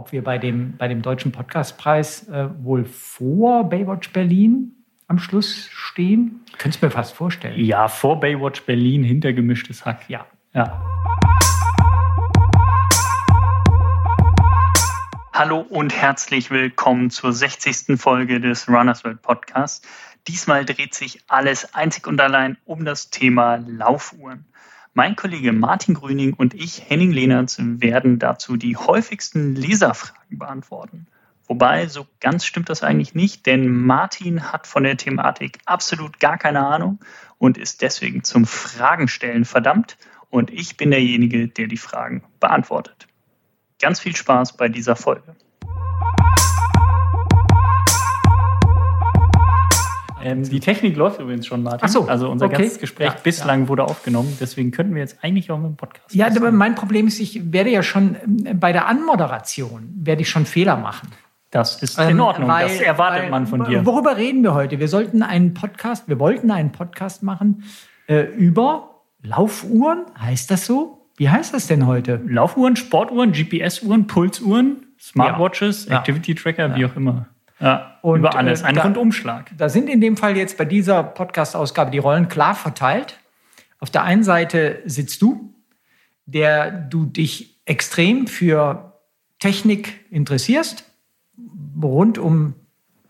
ob wir bei dem, bei dem Deutschen Podcastpreis äh, wohl vor Baywatch Berlin am Schluss stehen. Könntest du mir fast vorstellen. Ja, vor Baywatch Berlin, hinter gemischtes Hack. Ja. Ja. Hallo und herzlich willkommen zur 60. Folge des Runners World Podcasts. Diesmal dreht sich alles einzig und allein um das Thema Laufuhren. Mein Kollege Martin Grüning und ich, Henning Lehnertz, werden dazu die häufigsten Leserfragen beantworten. Wobei, so ganz stimmt das eigentlich nicht, denn Martin hat von der Thematik absolut gar keine Ahnung und ist deswegen zum Fragenstellen verdammt und ich bin derjenige, der die Fragen beantwortet. Ganz viel Spaß bei dieser Folge. Ähm, die Technik läuft übrigens schon, Martin. Ach so, also unser okay. ganzes Gespräch Ja, bislang wurde aufgenommen. Deswegen könnten wir jetzt eigentlich auch mit dem Podcast. Ja, aber mein Problem ist, ich werde ja schon äh, bei der Anmoderation werde ich schon Fehler machen. das ist Ähm, in Ordnung. weil- das erwartet weil- man von dir. Worüber reden wir heute? Wir sollten einen Podcast, wir wollten einen Podcast machen äh, über Laufuhren. Heißt das so? Wie heißt das denn heute? Laufuhren, Sportuhren, GPS-Uhren, Pulsuhren, Smartwatches, Ja. Activity-Tracker, wie auch immer. Ja, Und, über alles. äh, Ein da- Rundumschlag. Da sind in dem Fall jetzt bei dieser Podcast-Ausgabe die Rollen klar verteilt. Auf der einen Seite sitzt du, der du dich extrem für Technik interessierst, rund um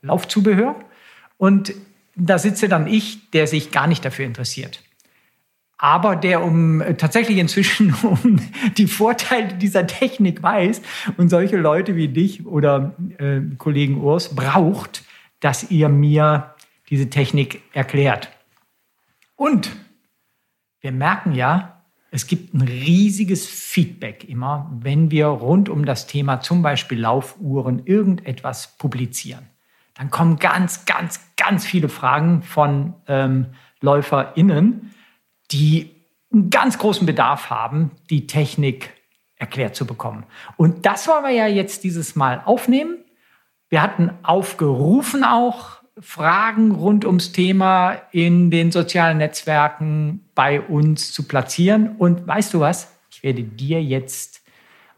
Laufzubehör. Und da sitze dann ich, der sich gar nicht dafür interessiert. Aber der um äh, tatsächlich inzwischen um die Vorteile dieser Technik weiß und solche Leute wie dich oder äh, Kollegen Urs braucht, dass ihr mir diese Technik erklärt. Und wir merken ja, es gibt ein riesiges Feedback immer, wenn wir rund um das Thema zum Beispiel Laufuhren irgendetwas publizieren. Dann kommen ganz, ganz, ganz viele Fragen von ähm, LäuferInnen, die einen ganz großen Bedarf haben, die Technik erklärt zu bekommen. Und das wollen wir ja jetzt dieses Mal aufnehmen. Wir hatten aufgerufen auch Fragen rund ums Thema in den sozialen Netzwerken bei uns zu platzieren. Und weißt du was? Ich werde dir jetzt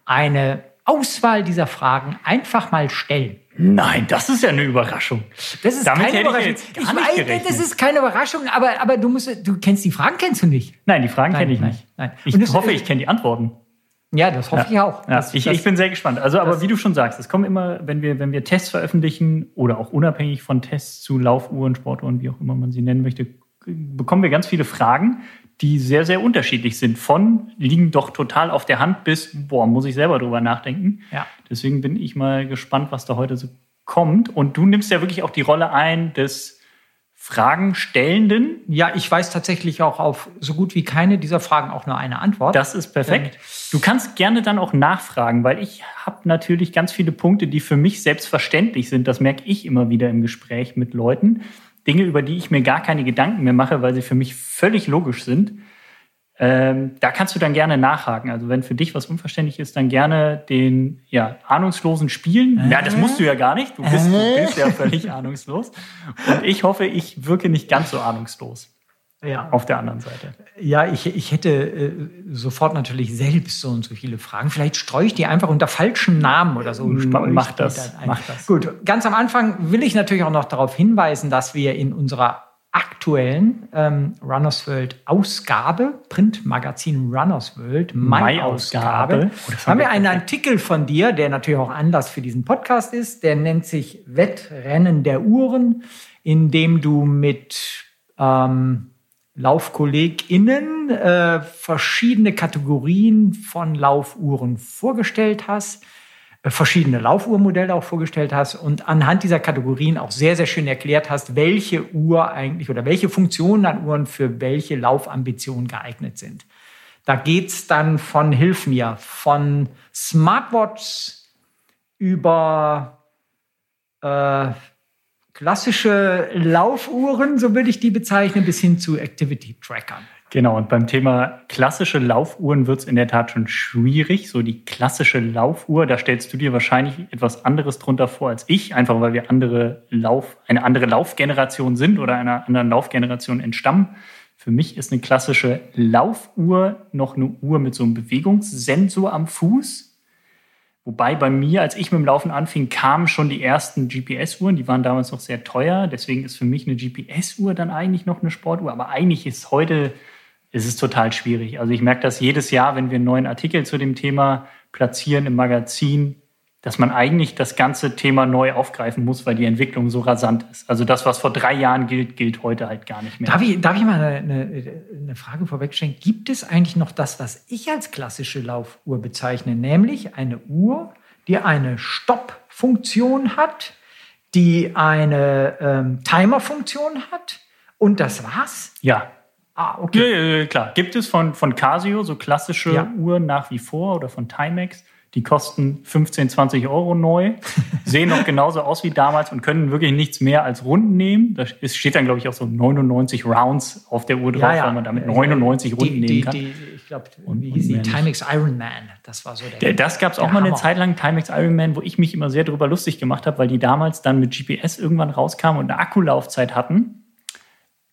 eine Auswahl dieser Fragen einfach mal stellen. Nein, das ist ja eine Überraschung. Das ist Damit keine hätte ich Überraschung. jetzt gar Ich nicht weiß, gerechnet. das ist keine Überraschung, aber, aber du musst, du kennst die Fragen, kennst du nicht? Nein, die Fragen kenne ich nein, nicht. nein. Ich das- hoffe, ich kenne die Antworten. Ja, das hoffe ich auch. Ja, Das- ich, das- ich bin sehr gespannt. Also, aber wie du schon sagst, es kommen immer, wenn wir, wenn wir Tests veröffentlichen oder auch unabhängig von Tests zu Laufuhren, Sportuhren, wie auch immer man sie nennen möchte, bekommen wir ganz viele Fragen, die sehr, sehr unterschiedlich sind. Von liegen doch total auf der Hand bis, boah, muss ich selber drüber nachdenken. Ja. Deswegen bin ich mal gespannt, was da heute so kommt. Und du nimmst ja wirklich auch die Rolle ein des Fragenstellenden. Ja, ich weiß tatsächlich auch auf so gut wie keine dieser Fragen auch nur eine Antwort. Das ist perfekt. Du kannst gerne dann auch nachfragen, weil ich habe natürlich ganz viele Punkte, die für mich selbstverständlich sind. Das merke ich immer wieder im Gespräch mit Leuten. Dinge, über die ich mir gar keine Gedanken mehr mache, weil sie für mich völlig logisch sind. Ähm, da kannst du dann gerne nachhaken. Also wenn für dich was unverständlich ist, dann gerne den ja, ahnungslosen spielen. Ja, das musst du ja gar nicht. Du bist, du bist ja völlig ahnungslos. Und ich hoffe, ich wirke nicht ganz so ahnungslos ja. auf der anderen Seite. Ja, ich, ich hätte äh, sofort natürlich selbst so und so viele Fragen. Vielleicht streue ich die einfach unter falschen Namen oder so. streue ich Mach das, mach das. Gut, ganz am Anfang will ich natürlich auch noch darauf hinweisen, dass wir in unserer aktuellen ähm, Runners World Ausgabe, Printmagazin Runners World, Mai-Ausgabe. Mai-Ausgabe, Oh, haben wir einen. Artikel von dir, der natürlich auch Anlass für diesen Podcast ist. Der nennt sich Wettrennen der Uhren, in dem du mit ähm, LaufkollegInnen äh, verschiedene Kategorien von Laufuhren vorgestellt hast, äh, verschiedene Laufuhrmodelle auch vorgestellt hast und anhand dieser Kategorien auch sehr, sehr schön erklärt hast, welche Uhr eigentlich oder welche Funktionen an Uhren für welche Laufambitionen geeignet sind. Da geht's dann von, hilf mir, von Smartwatches über äh, klassische Laufuhren, so würde ich die bezeichnen, bis hin zu Activity-Trackern. Genau, und beim Thema klassische Laufuhren wird es in der Tat schon schwierig. So die klassische Laufuhr, da stellst du dir wahrscheinlich etwas anderes drunter vor als ich, einfach weil wir andere Lauf, eine andere Laufgeneration sind oder einer anderen Laufgeneration entstammen. Für mich ist eine klassische Laufuhr noch eine Uhr mit so einem Bewegungssensor am Fuß. Wobei bei mir, als ich mit dem Laufen anfing, kamen schon die ersten GPS-Uhren. Die waren damals noch sehr teuer. Deswegen ist für mich eine GPS-Uhr dann eigentlich noch eine Sportuhr. Aber eigentlich ist heute ist es total schwierig. Also ich merke das jedes Jahr, wenn wir einen neuen Artikel zu dem Thema platzieren im Magazin, dass man eigentlich das ganze Thema neu aufgreifen muss, weil die Entwicklung so rasant ist. Also das, was vor drei Jahren gilt, gilt heute halt gar nicht mehr. Darf ich, darf ich mal eine, eine Frage vorwegstellen? Gibt es eigentlich noch das, was ich als klassische Laufuhr bezeichne, nämlich eine Uhr, die eine Stopp-Funktion hat, die eine ähm, Timer-Funktion hat und das war's? Ja. Ah, okay. Ja, klar. Gibt es von, von Casio so klassische ja. Uhren nach wie vor oder von Timex? Die kosten 15, 20 Euro neu, sehen noch genauso aus wie damals und können wirklich nichts mehr als Runden nehmen. Da steht dann, glaube ich, auch so 99 Rounds auf der Uhr drauf, ja, ja. weil man damit 99 Runden die, nehmen kann. Die, ich glaube, wie hieß die? Timex Ironman. Das war so der. Das gab es auch mal eine Zeit lang, Timex Ironman, wo ich mich immer sehr darüber lustig gemacht habe, weil die damals dann mit GPS irgendwann rauskamen und eine Akkulaufzeit hatten,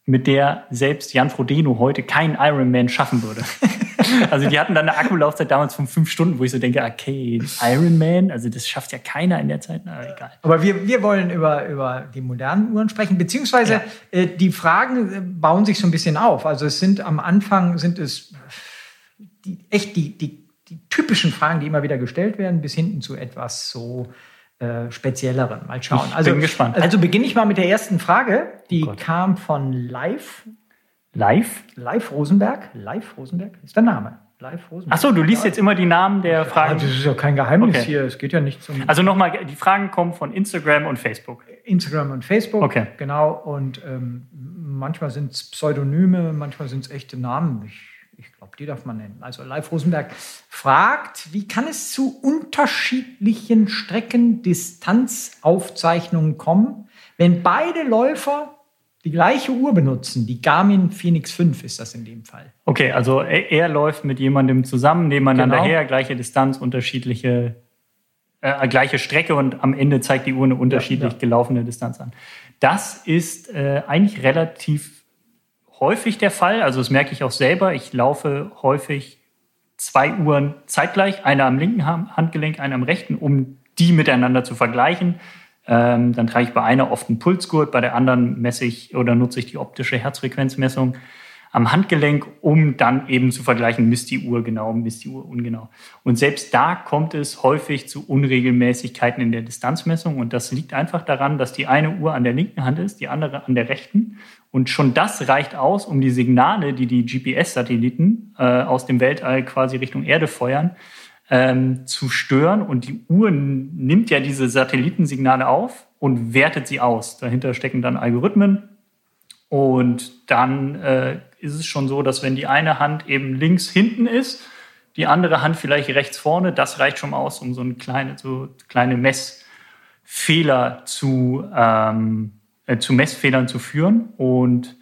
mit der selbst Jan Frodeno heute keinen Ironman schaffen würde. Also die hatten dann eine Akkulaufzeit damals von fünf Stunden, wo ich so denke, okay, Iron Man, also das schafft ja keiner in der Zeit, na egal. Aber wir, wir wollen über, über die modernen Uhren sprechen, beziehungsweise ja. äh, die Fragen äh, bauen sich so ein bisschen auf. Also es sind am Anfang sind es die, echt die, die, die typischen Fragen, die immer wieder gestellt werden, bis hinten zu etwas so äh, spezielleren. Mal schauen. Ich also, bin gespannt. Also beginne ich mal mit der ersten Frage. Die oh kam von Live Live? Live Rosenberg. Live Rosenberg ist der Name. Live Rosenberg. Achso, du liest jetzt immer die Namen der Fragen. Ja, das ist ja kein Geheimnis okay. hier. Es geht ja nicht zum. Also nochmal, die Fragen kommen von Instagram und Facebook. Instagram und Facebook. Okay. Genau. Und ähm, manchmal sind es Pseudonyme, manchmal sind es echte Namen. Ich, ich glaube, die darf man nennen. Also Live Rosenberg fragt, wie kann es zu unterschiedlichen Streckendistanzaufzeichnungen kommen, wenn beide Läufer die gleiche Uhr benutzen. Die Garmin Phoenix 5 ist das in dem Fall. Okay, also er, er läuft mit jemandem zusammen, nebeneinander genau. her, gleiche Distanz, unterschiedliche, äh, gleiche Strecke und am Ende zeigt die Uhr eine unterschiedlich ja, ja. gelaufene Distanz an. Das ist äh, eigentlich relativ häufig der Fall. Also das merke ich auch selber. Ich laufe häufig zwei Uhren zeitgleich, eine am linken Handgelenk, eine am rechten, um die miteinander zu vergleichen. Ähm, dann trage ich bei einer oft einen Pulsgurt, bei der anderen messe ich oder nutze ich die optische Herzfrequenzmessung am Handgelenk, um dann eben zu vergleichen, misst die Uhr genau, misst die Uhr ungenau. Und selbst da kommt es häufig zu Unregelmäßigkeiten in der Distanzmessung. Und das liegt einfach daran, dass die eine Uhr an der linken Hand ist, die andere an der rechten. Und schon das reicht aus, um die Signale, die die GPS-Satelliten äh, aus dem Weltall quasi Richtung Erde feuern, ähm, zu stören. Und die Uhr nimmt ja diese Satellitensignale auf und wertet sie aus. Dahinter stecken dann Algorithmen. Und dann äh, ist es schon so, dass wenn die eine Hand eben links hinten ist, die andere Hand vielleicht rechts vorne, das reicht schon aus, um so eine kleine, so kleine Messfehler zu, ähm, äh, zu Messfehlern zu führen. Und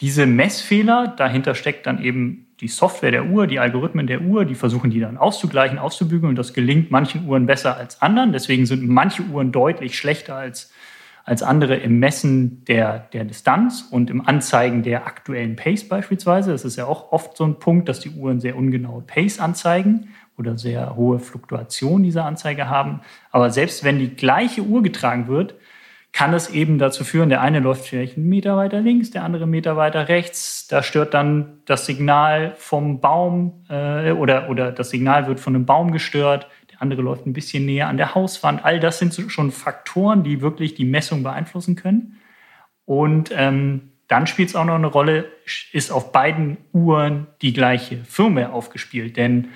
diese Messfehler, dahinter steckt dann eben die Software der Uhr, die Algorithmen der Uhr, die versuchen die dann auszugleichen, auszubügeln. Und das gelingt manchen Uhren besser als anderen. Deswegen sind manche Uhren deutlich schlechter als, als andere im Messen der, der Distanz und im Anzeigen der aktuellen Pace beispielsweise. Das ist ja auch oft so ein Punkt, dass die Uhren sehr ungenaue Pace anzeigen oder sehr hohe Fluktuation dieser Anzeige haben. Aber selbst wenn die gleiche Uhr getragen wird, kann es eben dazu führen, der eine läuft vielleicht einen Meter weiter links, der andere einen Meter weiter rechts. Da stört dann das Signal vom Baum äh, oder, oder das Signal wird von einem Baum gestört. Der andere läuft ein bisschen näher an der Hauswand. All das sind schon Faktoren, die wirklich die Messung beeinflussen können. Und ähm, dann spielt es auch noch eine Rolle, ist auf beiden Uhren die gleiche Firmware aufgespielt. Denn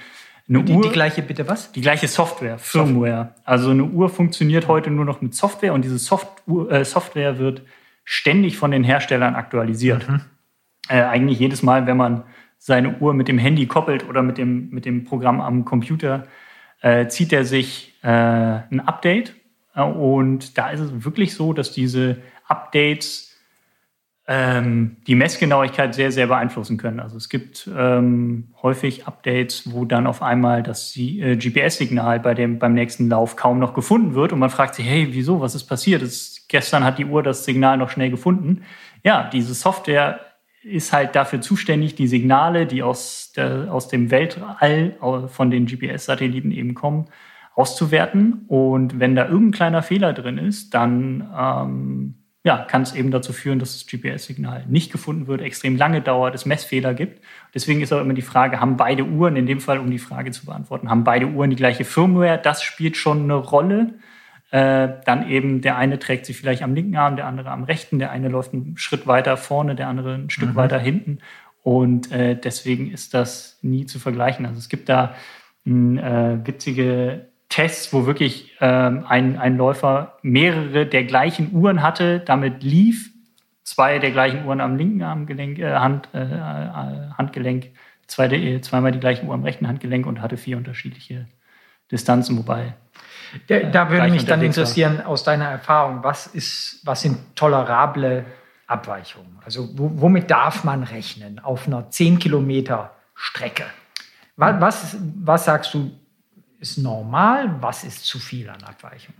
eine die, Uhr, die gleiche bitte was? Die gleiche Software, Firmware. Also eine Uhr funktioniert heute nur noch mit Software und diese Soft äh, Software wird ständig von den Herstellern aktualisiert. Mhm. Äh, eigentlich jedes Mal, wenn man seine Uhr mit dem Handy koppelt oder mit dem, mit dem Programm am Computer, äh, zieht er sich äh, ein Update. Äh, und da ist es wirklich so, dass diese Updates ähm, die Messgenauigkeit sehr, sehr beeinflussen können. Also es gibt ähm, häufig Updates, wo dann auf einmal das äh, GPS-Signal bei beim nächsten Lauf kaum noch gefunden wird und man fragt sich, hey, wieso, was ist passiert? Das, gestern hat die Uhr das Signal noch schnell gefunden. Ja, diese Software ist halt dafür zuständig, die Signale, die aus, der, aus dem Weltall von den GPS-Satelliten eben kommen, auszuwerten. Und wenn da irgendein kleiner Fehler drin ist, dann ähm, ja, kann es eben dazu führen, dass das GPS-Signal nicht gefunden wird, extrem lange dauert, es Messfehler gibt. Deswegen ist auch immer die Frage, haben beide Uhren, in dem Fall, um die Frage zu beantworten, haben beide Uhren die gleiche Firmware? Das spielt schon eine Rolle. Äh, dann eben der eine trägt sie vielleicht am linken Arm, der andere am rechten, der eine läuft einen Schritt weiter vorne, der andere ein Stück mhm. weiter hinten. Und äh, deswegen ist das nie zu vergleichen. Also es gibt da äh, witzige Tests, wo wirklich ähm, ein, ein Läufer mehrere der gleichen Uhren hatte, damit lief, zwei der gleichen Uhren am linken Armgelenk, äh, Hand, äh, äh Handgelenk, zwei, äh, zweimal die gleichen Uhren am rechten Handgelenk und hatte vier unterschiedliche Distanzen, wobei. Da, da würde mich dann interessieren, war. aus deiner Erfahrung, was, ist, was sind tolerable Abweichungen? Also womit darf man rechnen auf einer 10 Kilometer Strecke? Was, was, was sagst du, ist normal? Was ist zu viel an Abweichung?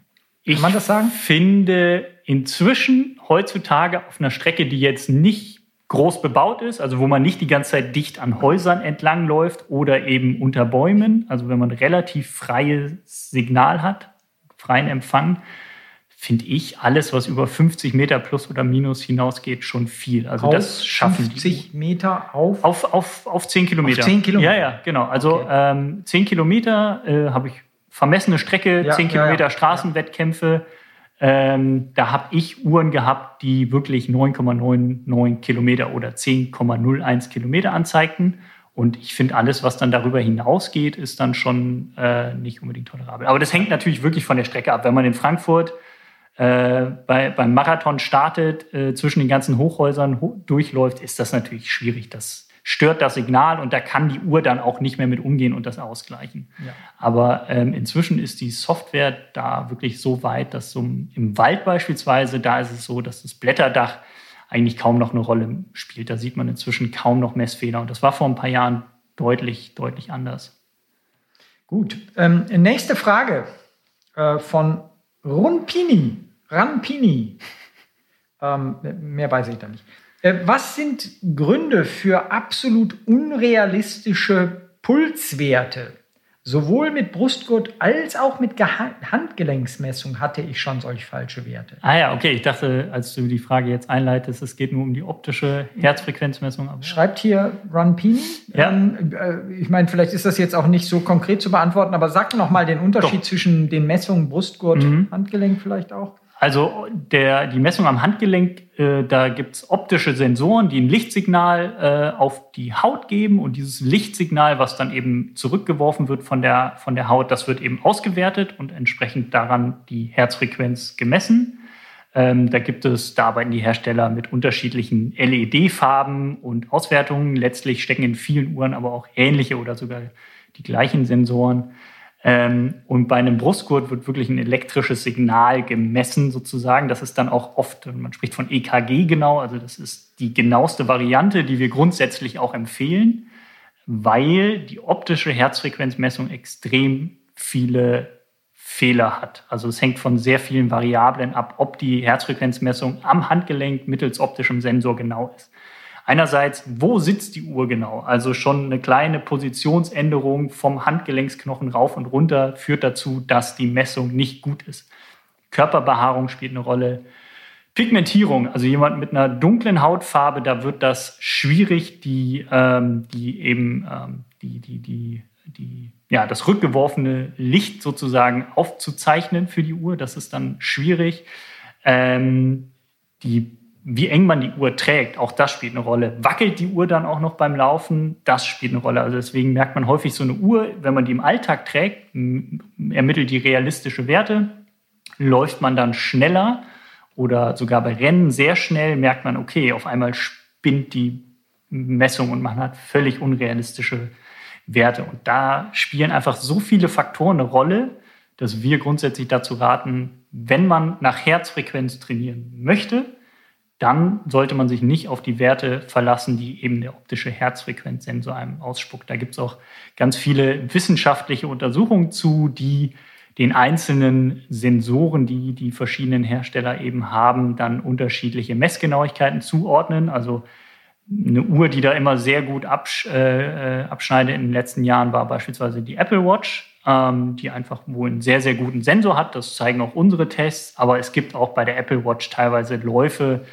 Kann man das sagen? Ich finde inzwischen heutzutage auf einer Strecke, die jetzt nicht groß bebaut ist, also wo man nicht die ganze Zeit dicht an Häusern entlang läuft oder eben unter Bäumen, also wenn man relativ freies Signal hat, freien Empfang, finde ich alles, was über 50 Meter plus oder minus hinausgeht, schon viel. Also auf das schaffen 50 die. Meter auf? Auf, auf, auf 10 Kilometer. Auf 10 Kilometer? Ja, ja, genau. Also okay. ähm, 10 Kilometer äh, habe ich vermessene Strecke, ja, 10 Kilometer ja, ja. Straßenwettkämpfe. Ähm, da habe ich Uhren gehabt, die wirklich 9,99 Kilometer oder 10,01 Kilometer anzeigten. Und ich finde, alles, was dann darüber hinausgeht, ist dann schon äh, nicht unbedingt tolerabel. Aber das hängt natürlich wirklich von der Strecke ab. Wenn man in Frankfurt äh, bei, beim Marathon startet, äh, zwischen den ganzen Hochhäusern ho durchläuft, ist das natürlich schwierig. Das stört das Signal und da kann die Uhr dann auch nicht mehr mit umgehen und das ausgleichen. Ja. Aber ähm, inzwischen ist die Software da wirklich so weit, dass so im Wald beispielsweise, da ist es so, dass das Blätterdach eigentlich kaum noch eine Rolle spielt. Da sieht man inzwischen kaum noch Messfehler und das war vor ein paar Jahren deutlich, deutlich anders. Gut. Ähm, nächste Frage äh, von Runpini. Rampini. Ähm, mehr weiß ich da nicht. Äh, was sind Gründe für absolut unrealistische Pulswerte? Sowohl mit Brustgurt als auch mit Handgelenksmessung hatte ich schon solch falsche Werte. Ah ja, okay. Ich dachte, als du die Frage jetzt einleitest, es geht nur um die optische Herzfrequenzmessung. Schreibt hier Runpini. Ja. Ähm, äh, ich meine, vielleicht ist das jetzt auch nicht so konkret zu beantworten, aber sag noch mal den Unterschied Doch. zwischen den Messungen Brustgurt, mhm. Handgelenk vielleicht auch. Also der, die Messung am Handgelenk, äh, da gibt es optische Sensoren, die ein Lichtsignal äh, auf die Haut geben und dieses Lichtsignal, was dann eben zurückgeworfen wird von der, von der Haut, das wird eben ausgewertet und entsprechend daran die Herzfrequenz gemessen. Ähm, da gibt es, da arbeiten die Hersteller mit unterschiedlichen LED-Farben und Auswertungen. Letztlich stecken in vielen Uhren aber auch ähnliche oder sogar die gleichen Sensoren. Ähm, und bei einem Brustgurt wird wirklich ein elektrisches Signal gemessen, sozusagen. Das ist dann auch oft, man spricht von EKG genau, also das ist die genaueste Variante, die wir grundsätzlich auch empfehlen, weil die optische Herzfrequenzmessung extrem viele Fehler hat. Also es hängt von sehr vielen Variablen ab, ob die Herzfrequenzmessung am Handgelenk mittels optischem Sensor genau ist. Einerseits, wo sitzt die Uhr genau? Also schon eine kleine Positionsänderung vom Handgelenksknochen rauf und runter führt dazu, dass die Messung nicht gut ist. Körperbehaarung spielt eine Rolle. Pigmentierung, also jemand mit einer dunklen Hautfarbe, da wird das schwierig, die, ähm, die eben ähm, die, die, die, die, ja, das rückgeworfene Licht sozusagen aufzuzeichnen für die Uhr. Das ist dann schwierig. Ähm, die wie eng man die Uhr trägt, auch das spielt eine Rolle. Wackelt die Uhr dann auch noch beim Laufen? Das spielt eine Rolle. Also deswegen merkt man häufig so eine Uhr, wenn man die im Alltag trägt, ermittelt die realistische Werte. Läuft man dann schneller oder sogar bei Rennen sehr schnell, merkt man, okay, auf einmal spinnt die Messung und man hat völlig unrealistische Werte. Und da spielen einfach so viele Faktoren eine Rolle, dass wir grundsätzlich dazu raten, wenn man nach Herzfrequenz trainieren möchte, dann sollte man sich nicht auf die Werte verlassen, die eben der optische Herzfrequenzsensor einem ausspuckt. Da gibt es auch ganz viele wissenschaftliche Untersuchungen zu, die den einzelnen Sensoren, die die verschiedenen Hersteller eben haben, dann unterschiedliche Messgenauigkeiten zuordnen. Also eine Uhr, die da immer sehr gut absch äh, äh abschneidet in den letzten Jahren, war beispielsweise die Apple Watch. ähm, die einfach wohl einen sehr, sehr guten Sensor hat. Das zeigen auch unsere Tests. Aber es gibt auch bei der Apple Watch teilweise Läufe,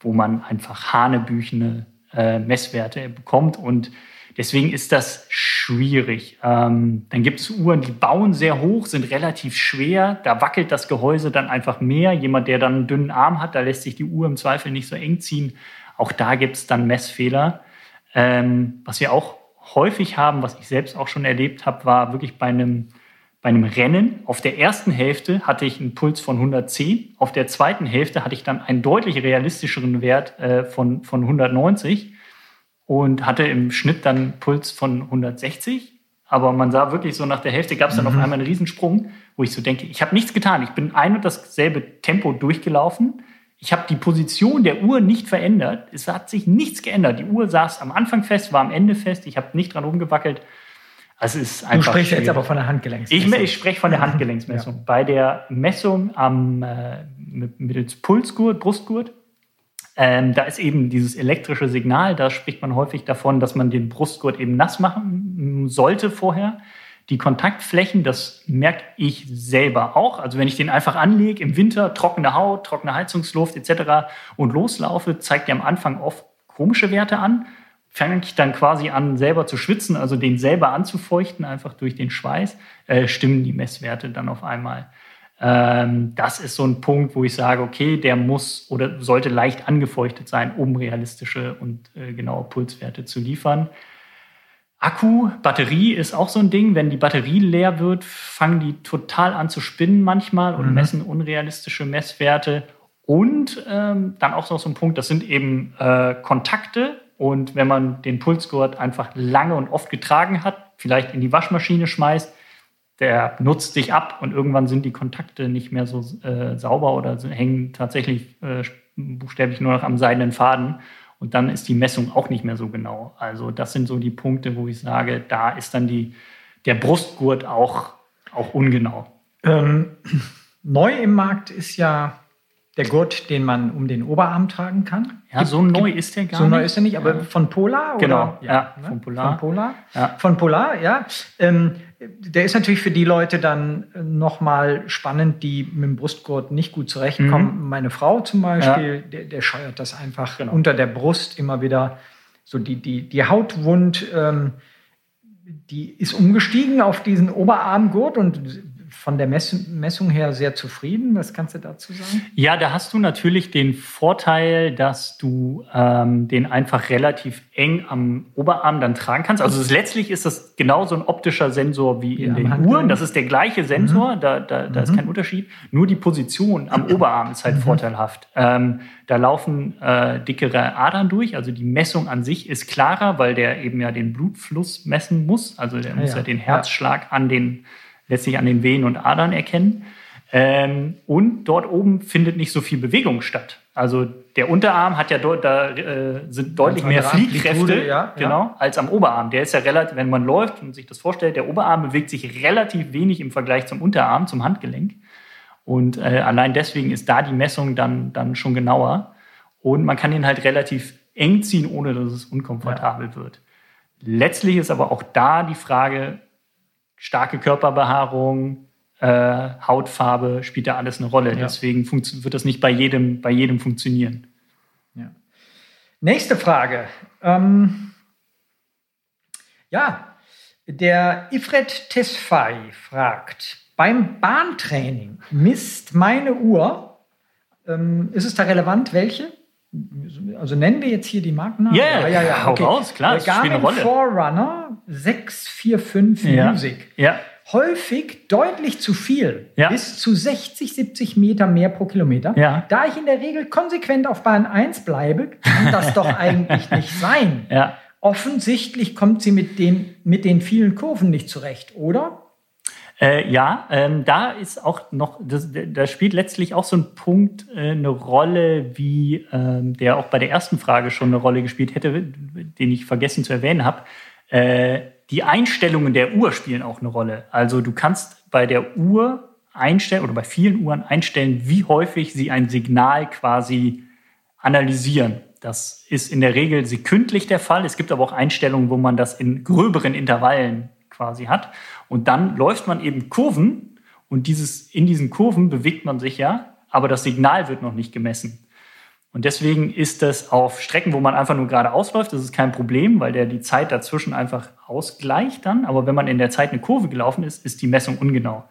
wo man einfach hanebüchene äh, Messwerte bekommt. Und deswegen ist das schwierig. Ähm, dann gibt es Uhren, die bauen sehr hoch, sind relativ schwer. Da wackelt das Gehäuse dann einfach mehr. Jemand, der dann einen dünnen Arm hat, da lässt sich die Uhr im Zweifel nicht so eng ziehen. Auch da gibt es dann Messfehler. Ähm, was wir auch häufig haben, was ich selbst auch schon erlebt habe, war wirklich bei einem, bei einem Rennen. Auf der ersten Hälfte hatte ich einen Puls von 110, auf der zweiten Hälfte hatte ich dann einen deutlich realistischeren Wert äh, von, von 190 und hatte im Schnitt dann einen Puls von 160. Aber man sah wirklich so nach der Hälfte gab es dann mhm. auf einmal einen Riesensprung, wo ich so denke, ich habe nichts getan. Ich bin ein und dasselbe Tempo durchgelaufen ich habe die Position der Uhr nicht verändert. Es hat sich nichts geändert. Die Uhr saß am Anfang fest, war am Ende fest. Ich habe nicht dran rumgewackelt. Also ist einfach du sprichst schwierig. jetzt aber von der Handgelenksmessung. Ich, ich spreche von der Handgelenksmessung. Ja. Bei der Messung am äh, mittels Pulsgurt, Brustgurt, ähm, da ist eben dieses elektrische Signal. Da spricht man häufig davon, dass man den Brustgurt eben nass machen sollte vorher. Die Kontaktflächen, das merke ich selber auch. Also wenn ich den einfach anlege im Winter, trockene Haut, trockene Heizungsluft etc. und loslaufe, zeigt er am Anfang oft komische Werte an. Fange ich dann quasi an, selber zu schwitzen, also den selber anzufeuchten, einfach durch den Schweiß, äh, stimmen die Messwerte dann auf einmal. Ähm, das ist so ein Punkt, wo ich sage, okay, der muss oder sollte leicht angefeuchtet sein, um realistische und äh, genaue Pulswerte zu liefern. Akku, Batterie ist auch so ein Ding. Wenn die Batterie leer wird, fangen die total an zu spinnen manchmal und mhm. messen unrealistische Messwerte. Und ähm, dann auch noch so ein Punkt, das sind eben äh, Kontakte. Und wenn man den Pulsgurt einfach lange und oft getragen hat, vielleicht in die Waschmaschine schmeißt, der nutzt sich ab und irgendwann sind die Kontakte nicht mehr so äh, sauber oder hängen tatsächlich äh, buchstäblich nur noch am seidenen Faden. Und dann ist die Messung auch nicht mehr so genau. Also das sind so die Punkte, wo ich sage, da ist dann die, der Brustgurt auch, auch ungenau. Ähm, neu im Markt ist ja der Gurt, den man um den Oberarm tragen kann. Ja, so neu ist der gar so nicht. So neu ist er nicht, aber ja. von Polar? Oder? Genau, ja, ja ne? von Polar. Von Polar, ja. Von Polar, ja. Ähm, der ist natürlich für die Leute dann nochmal spannend, die mit dem Brustgurt nicht gut zurechtkommen. Mhm. Meine Frau zum Beispiel, der, der scheuert das einfach genau. unter der Brust immer wieder. So die, die, die Hautwund, ähm, die ist umgestiegen auf diesen Oberarmgurt und von der Messung her sehr zufrieden. Was kannst du dazu sagen? Ja, da hast du natürlich den Vorteil, dass du ähm, den einfach relativ eng am Oberarm dann tragen kannst. Also ist, letztlich ist das genauso ein optischer Sensor wie in ja, den Uhren. Das ist der gleiche Sensor, mhm. da, da, da mhm. ist kein Unterschied. Nur die Position am Oberarm ist halt mhm. vorteilhaft. Ähm, da laufen äh, dickere Adern durch, also die Messung an sich ist klarer, weil der eben ja den Blutfluss messen muss. Also der ja, muss ja den Herzschlag an den letztlich an den Venen und Adern erkennen. Ähm, und dort oben findet nicht so viel Bewegung statt. Also der Unterarm hat ja dort, da äh, sind deutlich mehr Fliehkräfte, ja, genau, ja. als am Oberarm. Der ist ja relativ, wenn man läuft und sich das vorstellt, der Oberarm bewegt sich relativ wenig im Vergleich zum Unterarm, zum Handgelenk. Und äh, allein deswegen ist da die Messung dann, dann schon genauer. Und man kann ihn halt relativ eng ziehen, ohne dass es unkomfortabel ja. wird. Letztlich ist aber auch da die Frage, starke Körperbehaarung, äh, Hautfarbe spielt da alles eine Rolle. Ja. Deswegen wird das nicht bei jedem, bei jedem funktionieren. Ja. Nächste Frage. Ähm, ja, der Ifred Tesfai fragt, beim Bahntraining misst meine Uhr, ähm, ist es da relevant, welche? Also nennen wir jetzt hier die Markennamen? Yeah, ja, ja, ja. Okay. raus, klar. Das Garmin eine Rolle. Forerunner 645 ja. Music. Ja. Häufig deutlich zu viel, ja. bis zu 60, 70 Meter mehr pro Kilometer. Ja. Da ich in der Regel konsequent auf Bahn 1 bleibe, kann das doch eigentlich nicht sein. Ja. Offensichtlich kommt sie mit, dem, mit den vielen Kurven nicht zurecht, oder? Äh, ja, ähm, da ist auch noch, das, da spielt letztlich auch so ein Punkt äh, eine Rolle, wie ähm, der auch bei der ersten Frage schon eine Rolle gespielt hätte, den ich vergessen zu erwähnen habe. Äh, die Einstellungen der Uhr spielen auch eine Rolle. Also du kannst bei der Uhr einstellen oder bei vielen Uhren einstellen, wie häufig sie ein Signal quasi analysieren. Das ist in der Regel sekündlich der Fall. Es gibt aber auch Einstellungen, wo man das in gröberen Intervallen quasi hat. Und dann läuft man eben Kurven und dieses, in diesen Kurven bewegt man sich ja, aber das Signal wird noch nicht gemessen. Und deswegen ist das auf Strecken, wo man einfach nur geradeaus läuft, das ist kein Problem, weil der die Zeit dazwischen einfach ausgleicht dann. Aber wenn man in der Zeit eine Kurve gelaufen ist, ist die Messung ungenau.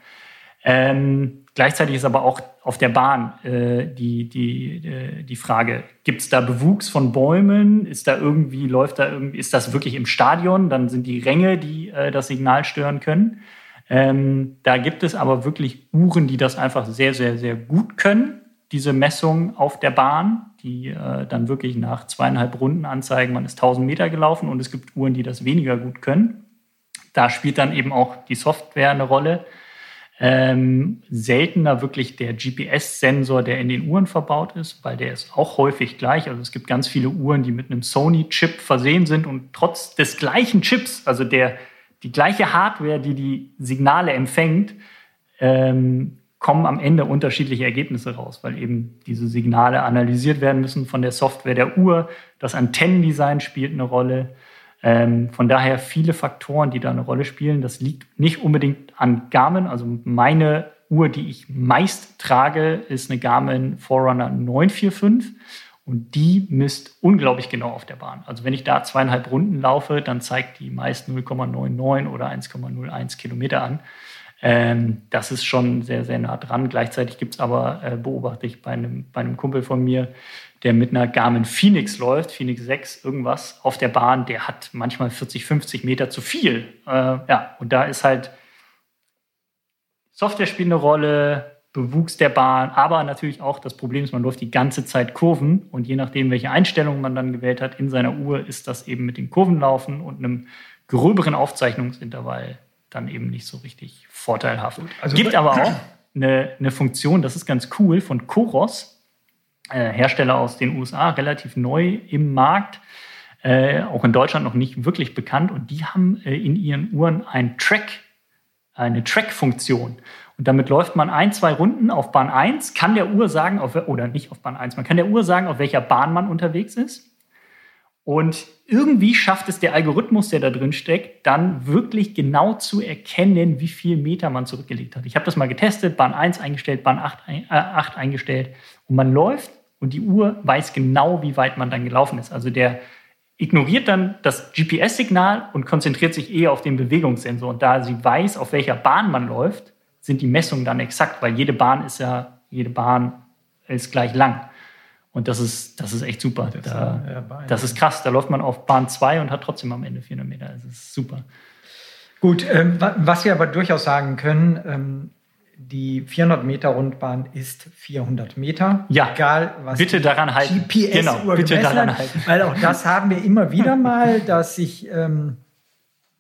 Ähm, gleichzeitig ist aber auch auf der Bahn äh, die, die, äh, die Frage, gibt es da Bewuchs von Bäumen? Ist da irgendwie, läuft da irgendwie, ist das wirklich im Stadion? Dann sind die Ränge, die äh, das Signal stören können. Ähm, da gibt es aber wirklich Uhren, die das einfach sehr, sehr, sehr gut können diese Messung auf der Bahn, die äh, dann wirklich nach zweieinhalb Runden anzeigen, man ist 1000 Meter gelaufen und es gibt Uhren, die das weniger gut können. Da spielt dann eben auch die Software eine Rolle. Ähm, seltener wirklich der GPS-Sensor, der in den Uhren verbaut ist, weil der ist auch häufig gleich. Also es gibt ganz viele Uhren, die mit einem Sony-Chip versehen sind und trotz des gleichen Chips, also der, die gleiche Hardware, die die Signale empfängt, ähm, kommen am Ende unterschiedliche Ergebnisse raus, weil eben diese Signale analysiert werden müssen von der Software der Uhr. Das Antennendesign spielt eine Rolle. Ähm, von daher viele Faktoren, die da eine Rolle spielen. Das liegt nicht unbedingt an Garmin. Also meine Uhr, die ich meist trage, ist eine Garmin Forerunner 945 und die misst unglaublich genau auf der Bahn. Also wenn ich da zweieinhalb Runden laufe, dann zeigt die meist 0,99 oder 1,01 Kilometer an. Ähm, das ist schon sehr, sehr nah dran. Gleichzeitig gibt es aber, äh, beobachte ich bei einem, bei einem Kumpel von mir, der mit einer Garmin Phoenix läuft, Phoenix 6, irgendwas auf der Bahn, der hat manchmal 40, 50 Meter zu viel. Äh, ja, und da ist halt Software spielt eine Rolle, Bewuchs der Bahn, aber natürlich auch das Problem ist, man läuft die ganze Zeit Kurven und je nachdem, welche Einstellungen man dann gewählt hat in seiner Uhr, ist das eben mit den Kurvenlaufen und einem gröberen Aufzeichnungsintervall dann eben nicht so richtig vorteilhaft. Also, Gibt aber auch eine, eine Funktion, das ist ganz cool, von Koros, Hersteller aus den USA, relativ neu im Markt, äh, auch in Deutschland noch nicht wirklich bekannt. Und die haben äh, in ihren Uhren ein Track, eine Track-Funktion. Und damit läuft man ein, zwei Runden auf Bahn 1, kann der Uhr sagen, auf, oder nicht auf Bahn 1, man kann der Uhr sagen, auf welcher Bahn man unterwegs ist. Und irgendwie schafft es der Algorithmus, der da drin steckt, dann wirklich genau zu erkennen, wie viel Meter man zurückgelegt hat. Ich habe das mal getestet, Bahn 1 eingestellt, Bahn 8, äh, 8 eingestellt und man läuft und die Uhr weiß genau, wie weit man dann gelaufen ist. Also der ignoriert dann das GPS-Signal und konzentriert sich eher auf den Bewegungssensor. Und da sie weiß, auf welcher Bahn man läuft, sind die Messungen dann exakt, weil jede Bahn ist ja, jede Bahn ist gleich lang. Und das ist, das ist echt super. Das, da, ja, das ist krass. Da läuft man auf Bahn 2 und hat trotzdem am Ende 400 Meter. Das ist super. Gut, ähm, was wir aber durchaus sagen können, ähm, die 400 Meter Rundbahn ist 400 Meter. Ja, egal was bitte daran halten. GPS genau, bitte daran halten. Weil auch das haben wir immer wieder mal, dass sich ähm,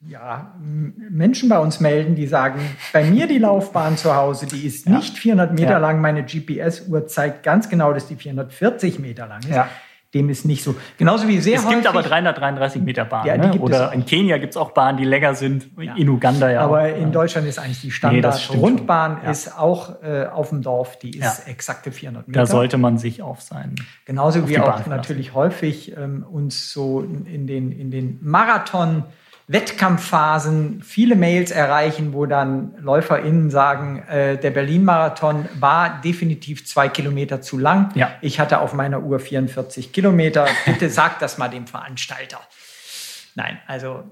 ja, Menschen bei uns melden, die sagen, bei mir die Laufbahn zu Hause, die ist ja. nicht 400 Meter ja. lang. Meine GPS-Uhr zeigt ganz genau, dass die 440 Meter lang ist. Ja. Dem ist nicht so. Genauso wie sehr Es gibt aber 333 Meter Bahnen. Ja, ne? Oder in Kenia gibt es auch Bahnen, die länger sind. In Uganda ja. Aber auch. in Deutschland ist eigentlich die Standard-Rundbahn nee, ist auch äh, auf dem Dorf, die ist exakte 400 Meter. Da sollte man sich auf sein. Genauso wie auch natürlich häufig ähm, uns so in den, in den Marathon- Wettkampfphasen viele Mails erreichen, wo dann LäuferInnen sagen, äh, der Berlin-Marathon war definitiv zwei Kilometer zu lang. Ja. Ich hatte auf meiner Uhr 44 Kilometer. Bitte sag das mal dem Veranstalter. Nein, also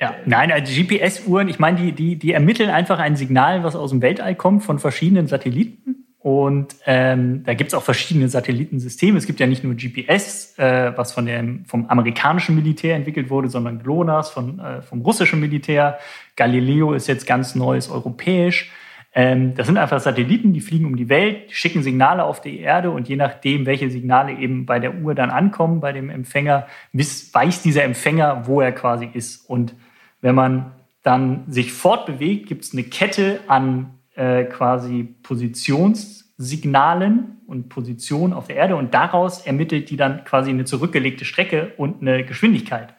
ja, nein, also GPS-Uhren, ich meine, die, die, die ermitteln einfach ein Signal, was aus dem Weltall kommt von verschiedenen Satelliten. Und ähm, da gibt es auch verschiedene Satellitensysteme. Es gibt ja nicht nur GPS, äh, was von dem, vom amerikanischen Militär entwickelt wurde, sondern GLONASS von, äh, vom russischen Militär. Galileo ist jetzt ganz neues europäisch. Ähm, das sind einfach Satelliten, die fliegen um die Welt, schicken Signale auf die Erde und je nachdem, welche Signale eben bei der Uhr dann ankommen, bei dem Empfänger, weiß dieser Empfänger, wo er quasi ist. Und wenn man dann sich fortbewegt, gibt es eine Kette an äh, quasi Positionssignalen und Position auf der Erde und daraus ermittelt die dann quasi eine zurückgelegte Strecke und eine Geschwindigkeit.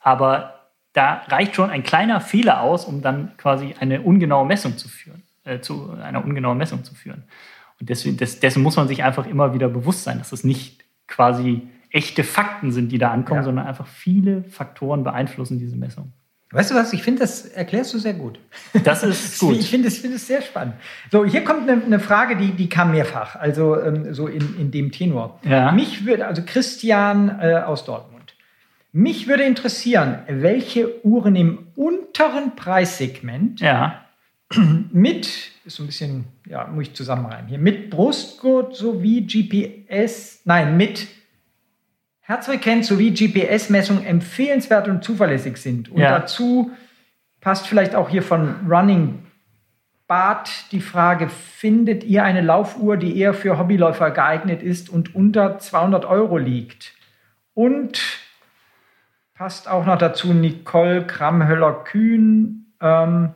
Aber da reicht schon ein kleiner Fehler aus, um dann quasi eine ungenaue Messung zu führen, äh, zu einer ungenauen Messung zu führen. Und deswegen, des, dessen muss man sich einfach immer wieder bewusst sein, dass es nicht quasi echte Fakten sind, die da ankommen, ja. sondern einfach viele Faktoren beeinflussen diese Messung. Weißt du was? Ich finde, das erklärst du sehr gut. Das ist gut. Ich finde es find sehr spannend. So, hier kommt eine, eine, Frage, die, die kam mehrfach, also ähm, so in, in dem Tenor. Ja. Mich würde, also Christian äh, aus Dortmund, mich würde interessieren, welche Uhren im unteren Preissegment ja. mit, ist so ein bisschen, ja, muss ich zusammenreimen hier, mit Brustgurt sowie GPS, nein, mit Herzfrequenz sowie GPS-Messungen empfehlenswert und zuverlässig sind. Und ja. dazu passt vielleicht auch hier von Running Bart die Frage, findet ihr eine Laufuhr, die eher für Hobbyläufer geeignet ist und unter 200 Euro liegt? Und passt auch noch dazu Nicole Kramhöller-Kühn, ähm,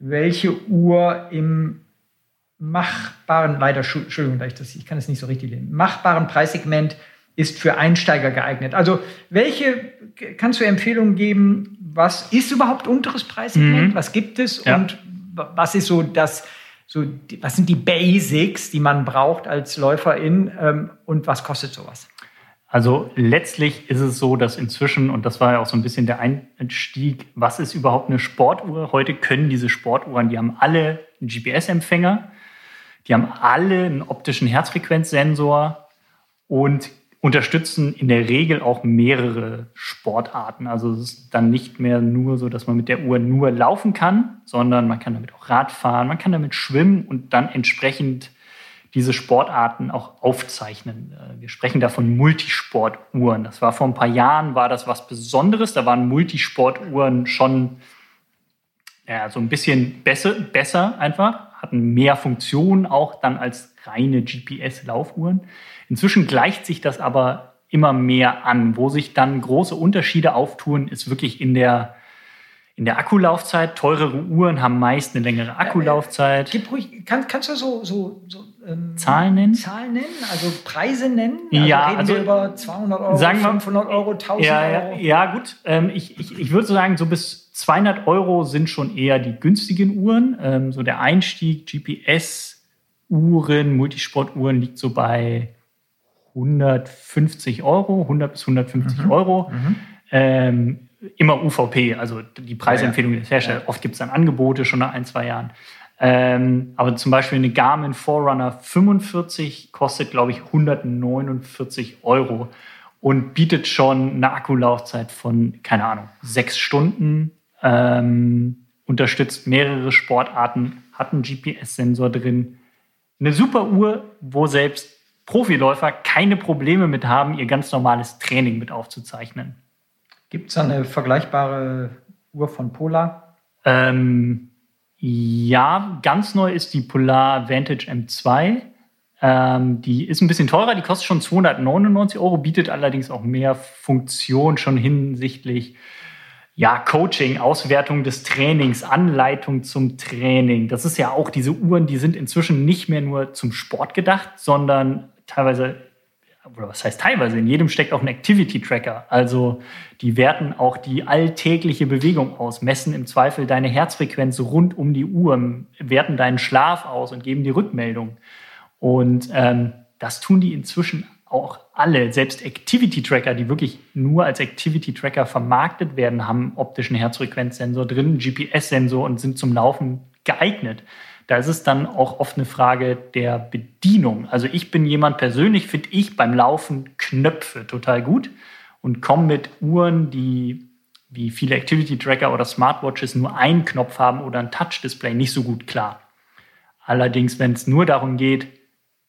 welche Uhr im machbaren, leider, Entschuldigung, ich kann es nicht so richtig lesen, machbaren Preissegment ist für Einsteiger geeignet. Also welche kannst du Empfehlungen geben? Was ist überhaupt unteres Preissegment? Mhm. Was gibt es? Ja. Und was ist so das, so, was sind die Basics, die man braucht als Läuferin? Ähm, und was kostet sowas? Also letztlich ist es so, dass inzwischen, und das war ja auch so ein bisschen der Einstieg, was ist überhaupt eine Sportuhr? Heute können diese Sportuhren, die haben alle einen GPS-Empfänger, die haben alle einen optischen Herzfrequenzsensor und unterstützen in der Regel auch mehrere Sportarten. Also es ist dann nicht mehr nur so, dass man mit der Uhr nur laufen kann, sondern man kann damit auch Rad fahren, man kann damit schwimmen und dann entsprechend diese Sportarten auch aufzeichnen. Äh, wir sprechen da von Multisportuhren. Das war vor ein paar Jahren, war das was Besonderes. Da waren Multisportuhren schon ja, so ein bisschen besser, besser einfach, hatten mehr Funktionen auch dann als reine GPS-Laufuhren. Inzwischen gleicht sich das aber immer mehr an. Wo sich dann große Unterschiede auftun, ist wirklich in der, in der Akkulaufzeit. Teurere Uhren haben meist eine längere Akkulaufzeit. Gib ruhig, kann, kannst du so, so, so ähm, Zahlen nennen? Zahlen nennen, also Preise nennen? Also ja, reden also, wir über 200 Euro, sagen wir, 500 Euro, 1000 ja, Euro? Ja, ja gut. Ähm, ich, ich, ich würde sagen, so bis 200 Euro sind schon eher die günstigen Uhren. Ähm, so der Einstieg GPS-Uhren, Multisportuhren liegt so bei 150 Euro, 100 bis 150 mhm. Euro. Mhm. Ähm, immer UVP, also die Preisempfehlung des Herstellers. Ja. Oft gibt es dann Angebote schon nach ein, zwei Jahren. Ähm, aber zum Beispiel eine Garmin Forerunner 45 kostet, glaube ich, 149 Euro und bietet schon eine Akkulaufzeit von, keine Ahnung, sechs Stunden, ähm, unterstützt mehrere Sportarten, hat einen GPS-Sensor drin. Eine super Uhr, wo selbst Profiläufer keine Probleme mit haben, ihr ganz normales Training mit aufzuzeichnen. Gibt es eine vergleichbare Uhr von Polar? Ähm, ja, ganz neu ist die Polar Vantage M2. Ähm, die ist ein bisschen teurer, die kostet schon 299 Euro, bietet allerdings auch mehr Funktion schon hinsichtlich ja, Coaching, Auswertung des Trainings, Anleitung zum Training. Das ist ja auch diese Uhren, die sind inzwischen nicht mehr nur zum Sport gedacht, sondern teilweise, oder was heißt teilweise, in jedem steckt auch ein Activity-Tracker. Also die werten auch die alltägliche Bewegung aus, messen im Zweifel deine Herzfrequenz rund um die Uhr, werten deinen Schlaf aus und geben die Rückmeldung. Und ähm, das tun die inzwischen auch alle, selbst Activity-Tracker, die wirklich nur als Activity-Tracker vermarktet werden, haben optischen Herzfrequenzsensor drin, GPS-Sensor und sind zum Laufen geeignet. Da ist es dann auch oft eine Frage der Bedienung. Also ich bin jemand persönlich, finde ich beim Laufen Knöpfe total gut und komme mit Uhren, die wie viele Activity-Tracker oder Smartwatches nur einen Knopf haben oder ein Touch-Display nicht so gut klar. Allerdings, wenn es nur darum geht,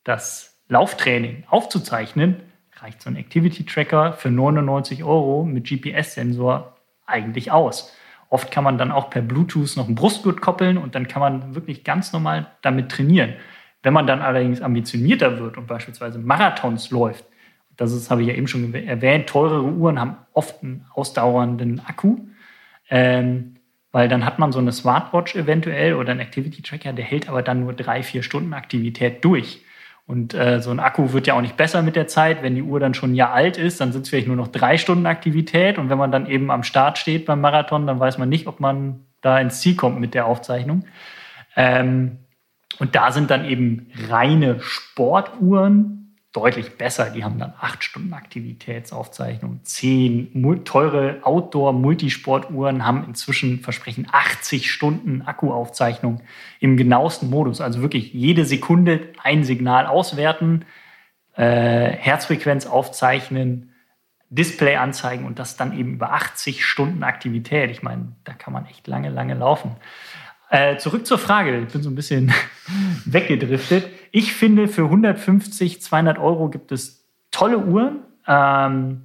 das Lauftraining aufzuzeichnen, reicht so ein Activity-Tracker für 99 Euro mit GPS-Sensor eigentlich aus. Oft kann man dann auch per Bluetooth noch einen Brustgurt koppeln und dann kann man wirklich ganz normal damit trainieren. Wenn man dann allerdings ambitionierter wird und beispielsweise Marathons läuft, das ist, habe ich ja eben schon erwähnt, teurere Uhren haben oft einen ausdauernden Akku, ähm, weil dann hat man so eine Smartwatch eventuell oder einen Activity Tracker, der hält aber dann nur drei, vier Stunden Aktivität durch. Und äh, so ein Akku wird ja auch nicht besser mit der Zeit. Wenn die Uhr dann schon ein Jahr alt ist, dann sind es vielleicht nur noch drei Stunden Aktivität. Und wenn man dann eben am Start steht beim Marathon, dann weiß man nicht, ob man da ins Ziel kommt mit der Aufzeichnung. Ähm, und da sind dann eben reine Sportuhren deutlich besser. Die haben dann acht Stunden Aktivitätsaufzeichnung, zehn teure Outdoor-Multisportuhren haben inzwischen versprechen 80 Stunden Akkuaufzeichnung im genauesten Modus. Also wirklich jede Sekunde ein Signal auswerten, äh, Herzfrequenz aufzeichnen, Display anzeigen und das dann eben über 80 Stunden Aktivität. Ich meine, da kann man echt lange, lange laufen. Äh, zurück zur Frage. Ich bin so ein bisschen weggedriftet. Ich finde, für 150, 200 Euro gibt es tolle Uhren. Ähm,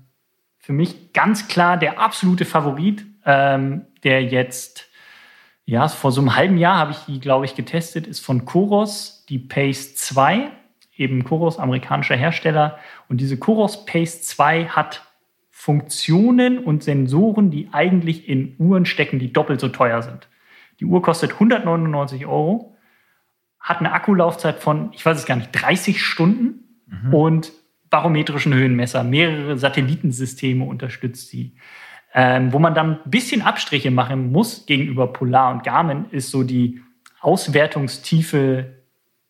für mich ganz klar der absolute Favorit, ähm, der jetzt, ja, vor so einem halben Jahr habe ich die, glaube ich, getestet, ist von Koros, die Pace 2, eben Koros, amerikanischer Hersteller. Und diese Koros Pace 2 hat Funktionen und Sensoren, die eigentlich in Uhren stecken, die doppelt so teuer sind. Die Uhr kostet 199 Euro, hat eine Akkulaufzeit von, ich weiß es gar nicht, 30 Stunden mhm. und barometrischen Höhenmesser, mehrere Satellitensysteme unterstützt sie. Ähm, wo man dann ein bisschen Abstriche machen muss gegenüber Polar und Garmin, ist so die Auswertungstiefe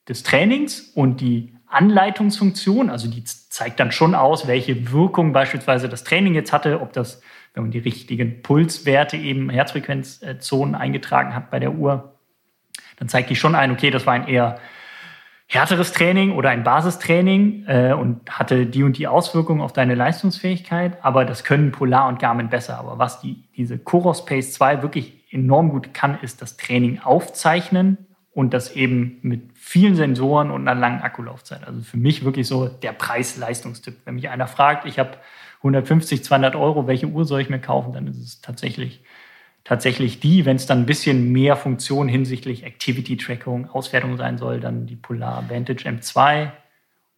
des Trainings und die Anleitungsfunktion. Also die zeigt dann schon aus, welche Wirkung beispielsweise das Training jetzt hatte, ob das wenn man die richtigen Pulswerte, eben Herzfrequenzzonen eingetragen hat bei der Uhr, dann zeigt die schon ein, okay, das war ein eher härteres Training oder ein Basistraining äh, und hatte die und die Auswirkungen auf deine Leistungsfähigkeit, aber das können Polar und Garmin besser. Aber was die, diese Coros Pace 2 wirklich enorm gut kann, ist das Training aufzeichnen und das eben mit vielen Sensoren und einer langen Akkulaufzeit. Also für mich wirklich so der Preis-Leistungstipp. Wenn mich einer fragt, ich habe 150, 200 Euro, welche Uhr soll ich mir kaufen, dann ist es tatsächlich, tatsächlich die. Wenn es dann ein bisschen mehr Funktion hinsichtlich Activity Tracking, Auswertung sein soll, dann die Polar Vantage M2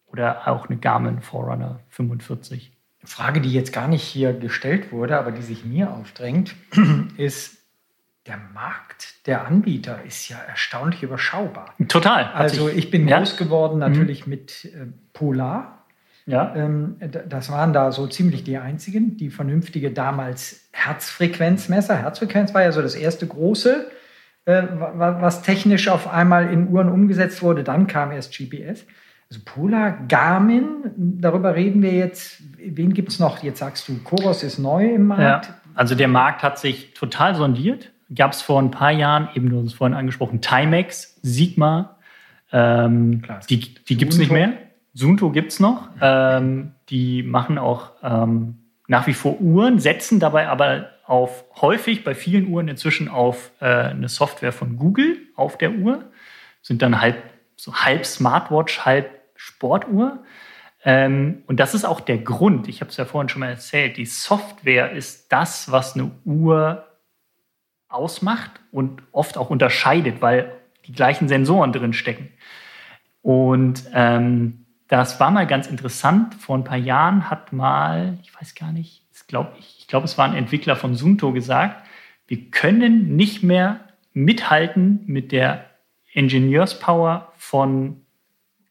oder auch eine Garmin Forerunner 45. Frage, die jetzt gar nicht hier gestellt wurde, aber die sich mir aufdrängt, ist, der Markt der Anbieter ist ja erstaunlich überschaubar. Total. Also ich bin ja. groß geworden natürlich mhm. mit äh, Polar ja. Ähm, das waren da so ziemlich die einzigen, die vernünftige damals Herzfrequenzmesser. Herzfrequenz war ja so das erste große, äh, was technisch auf einmal in Uhren umgesetzt wurde. Dann kam erst GPS. Also Polar, Garmin, darüber reden wir jetzt. Wen gibt es noch? Jetzt sagst du, Koros ist neu im Markt. Ja, also der Markt hat sich total sondiert. Gab es vor ein paar Jahren, eben du hast es vorhin angesprochen, Timex, Sigma. Ähm, Klar, die die gibt es nicht mehr. Sunto gibt es noch. Ähm, die machen auch ähm, nach wie vor Uhren, setzen dabei aber auf häufig bei vielen Uhren inzwischen auf äh, eine Software von Google auf der Uhr. Sind dann halb, so halb Smartwatch, halb Sportuhr. Ähm, und das ist auch der Grund, ich habe es ja vorhin schon mal erzählt, die Software ist das, was eine Uhr ausmacht und oft auch unterscheidet, weil die gleichen Sensoren drin stecken. Und ähm, das war mal ganz interessant. Vor ein paar Jahren hat mal, ich weiß gar nicht, ich glaube, ich glaube, es war ein Entwickler von Sunto gesagt, wir können nicht mehr mithalten mit der Ingenieurspower von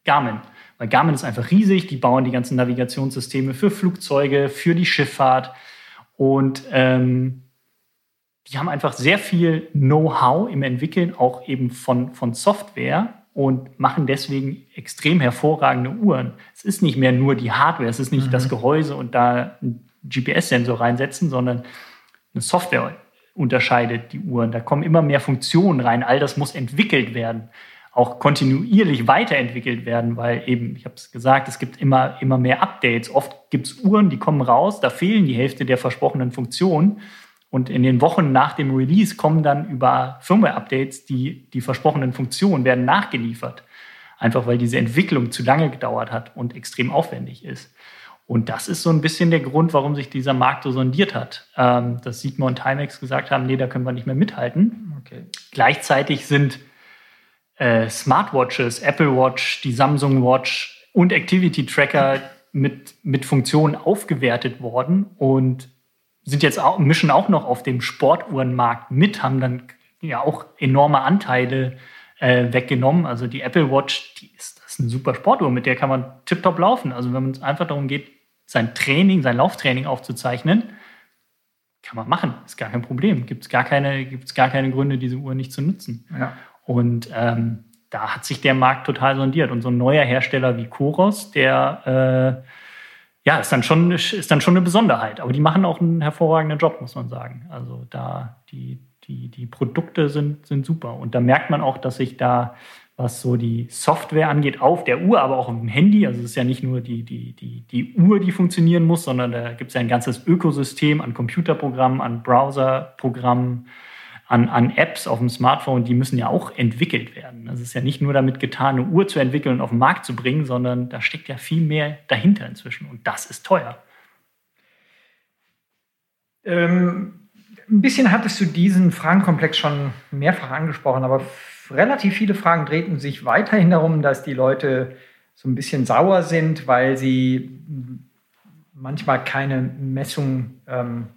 Garmin. Weil Garmin ist einfach riesig, die bauen die ganzen Navigationssysteme für Flugzeuge, für die Schifffahrt und ähm, die haben einfach sehr viel Know-how im Entwickeln, auch eben von, von Software und machen deswegen extrem hervorragende Uhren. Es ist nicht mehr nur die Hardware, es ist nicht mhm. das Gehäuse und da einen GPS-Sensor reinsetzen, sondern eine Software unterscheidet die Uhren. Da kommen immer mehr Funktionen rein. All das muss entwickelt werden, auch kontinuierlich weiterentwickelt werden, weil eben, ich habe es gesagt, es gibt immer, immer mehr Updates. Oft gibt es Uhren, die kommen raus, da fehlen die Hälfte der versprochenen Funktionen. Und in den Wochen nach dem Release kommen dann über Firmware-Updates die, die versprochenen Funktionen werden nachgeliefert. Einfach weil diese Entwicklung zu lange gedauert hat und extrem aufwendig ist. Und das ist so ein bisschen der Grund, warum sich dieser Markt so sondiert hat. Ähm, dass Sigma und Timex gesagt haben, nee, da können wir nicht mehr mithalten. Okay. Gleichzeitig sind äh, Smartwatches, Apple Watch, die Samsung Watch und Activity Tracker mit, mit Funktionen aufgewertet worden. Und sind jetzt auch, mischen auch noch auf dem Sportuhrenmarkt mit, haben dann ja auch enorme Anteile äh, weggenommen. Also die Apple Watch, die ist, das ist eine super Sportuhr, mit der kann man tiptop laufen. Also wenn es einfach darum geht, sein Training, sein Lauftraining aufzuzeichnen, kann man machen, ist gar kein Problem. Gibt es gar keine, gibt's gar keine Gründe, diese Uhr nicht zu nutzen. Ja. Und ähm, da hat sich der Markt total sondiert. Und so ein neuer Hersteller wie Koros, der äh, ja, ist dann, schon, ist dann schon eine Besonderheit. Aber die machen auch einen hervorragenden Job, muss man sagen. Also da die, die, die Produkte sind, sind super. Und da merkt man auch, dass sich da, was so die Software angeht, auf der Uhr, aber auch auf dem Handy, also es ist ja nicht nur die, die, die, die Uhr, die funktionieren muss, sondern da gibt es ja ein ganzes Ökosystem an Computerprogrammen, an Browserprogrammen, an, an Apps auf dem Smartphone, die müssen ja auch entwickelt werden. Das ist ja nicht nur damit getan, eine Uhr zu entwickeln und auf den Markt zu bringen, sondern da steckt ja viel mehr dahinter inzwischen und das ist teuer. Ähm, ein bisschen hattest du diesen Fragenkomplex schon mehrfach angesprochen, aber relativ viele Fragen drehten sich weiterhin darum, dass die Leute so ein bisschen sauer sind, weil sie manchmal keine Messung ähm,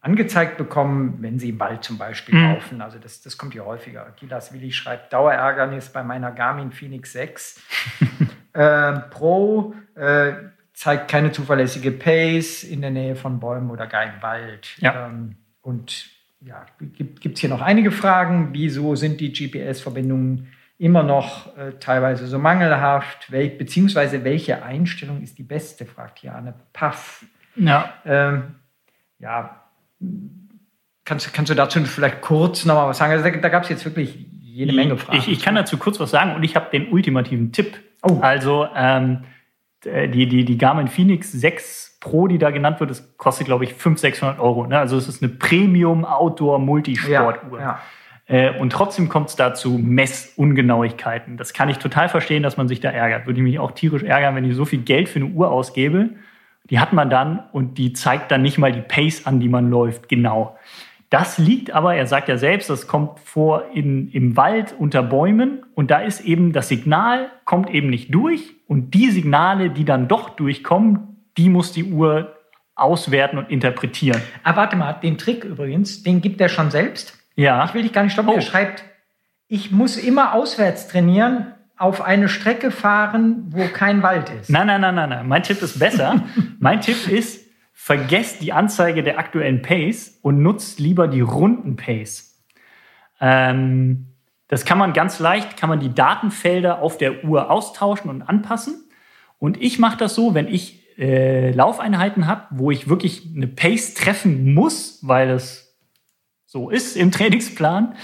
angezeigt bekommen, wenn sie im Wald zum Beispiel mhm. laufen. Also das, das kommt hier häufiger. Gilas Willi schreibt Dauerärgernis bei meiner Garmin Phoenix 6 äh, Pro. Äh, zeigt keine zuverlässige Pace in der Nähe von Bäumen oder gar im Wald. Ja. Ähm, und ja, gibt es hier noch einige Fragen. Wieso sind die GPS-Verbindungen immer noch äh, teilweise so mangelhaft? Wel beziehungsweise welche Einstellung ist die beste, fragt hier Anne Paff. Ja. Ähm, ja, Kannst, kannst du dazu vielleicht kurz nochmal was sagen? Also da, da gab es jetzt wirklich jede Menge Fragen. Ich, ich kann dazu kurz was sagen und ich habe den ultimativen Tipp. Oh. Also ähm, die, die, die Garmin Phoenix 6 Pro, die da genannt wird, das kostet, glaube ich, 500, 600 Euro. Ne? Also es ist eine Premium-Outdoor-Multisportuhr. Ja, ja. Äh, und trotzdem kommt es dazu Messungenauigkeiten. Das kann ich total verstehen, dass man sich da ärgert. Würde ich mich auch tierisch ärgern, wenn ich so viel Geld für eine Uhr ausgebe die hat man dann und die zeigt dann nicht mal die Pace an, die man läuft, genau. Das liegt aber, er sagt ja selbst, das kommt vor in, im Wald unter Bäumen und da ist eben das Signal, kommt eben nicht durch und die Signale, die dann doch durchkommen, die muss die Uhr auswerten und interpretieren. Aber warte mal, den Trick übrigens, den gibt er schon selbst. Ja. Ich will dich gar nicht stoppen. Oh. Er schreibt, ich muss immer auswärts trainieren, auf eine Strecke fahren, wo kein Wald ist. Nein, nein, nein, nein, nein. Mein Tipp ist besser. mein Tipp ist, vergesst die Anzeige der aktuellen Pace und nutzt lieber die runden Pace. Ähm, das kann man ganz leicht, kann man die Datenfelder auf der Uhr austauschen und anpassen. Und ich mache das so, wenn ich äh, Laufeinheiten habe, wo ich wirklich eine Pace treffen muss, weil es so ist im Trainingsplan,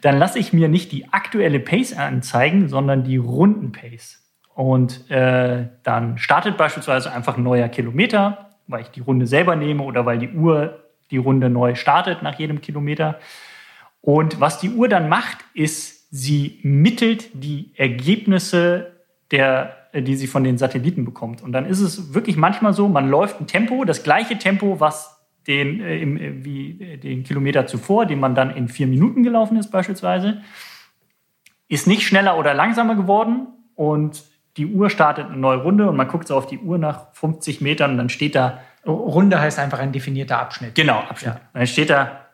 dann lasse ich mir nicht die aktuelle Pace anzeigen, sondern die runden Pace. Und äh, dann startet beispielsweise einfach ein neuer Kilometer, weil ich die Runde selber nehme oder weil die Uhr die Runde neu startet nach jedem Kilometer. Und was die Uhr dann macht, ist, sie mittelt die Ergebnisse der die sie von den Satelliten bekommt. Und dann ist es wirklich manchmal so, man läuft ein Tempo, das gleiche Tempo, was den, äh, im, äh, wie äh, den Kilometer zuvor, den man dann in vier Minuten gelaufen ist beispielsweise, ist nicht schneller oder langsamer geworden und die Uhr startet eine neue Runde und man guckt so auf die Uhr nach 50 Metern und dann steht da. Runde heißt einfach ein definierter Abschnitt. Genau, Abschnitt. Ja. dann steht da,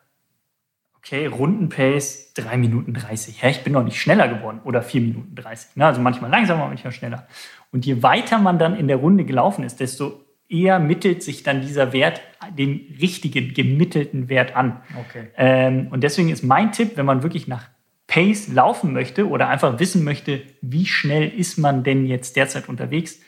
okay, Rundenpace 3 Minuten 30. Hä, ich bin noch nicht schneller geworden oder 4 Minuten 30. Ne? Also manchmal langsamer, manchmal schneller. Und je weiter man dann in der Runde gelaufen ist, desto eher mittelt sich dann dieser Wert den richtigen, gemittelten Wert an. Okay. Ähm, und deswegen ist mein Tipp, wenn man wirklich nach Pace laufen möchte oder einfach wissen möchte, wie schnell ist man denn jetzt derzeit unterwegs,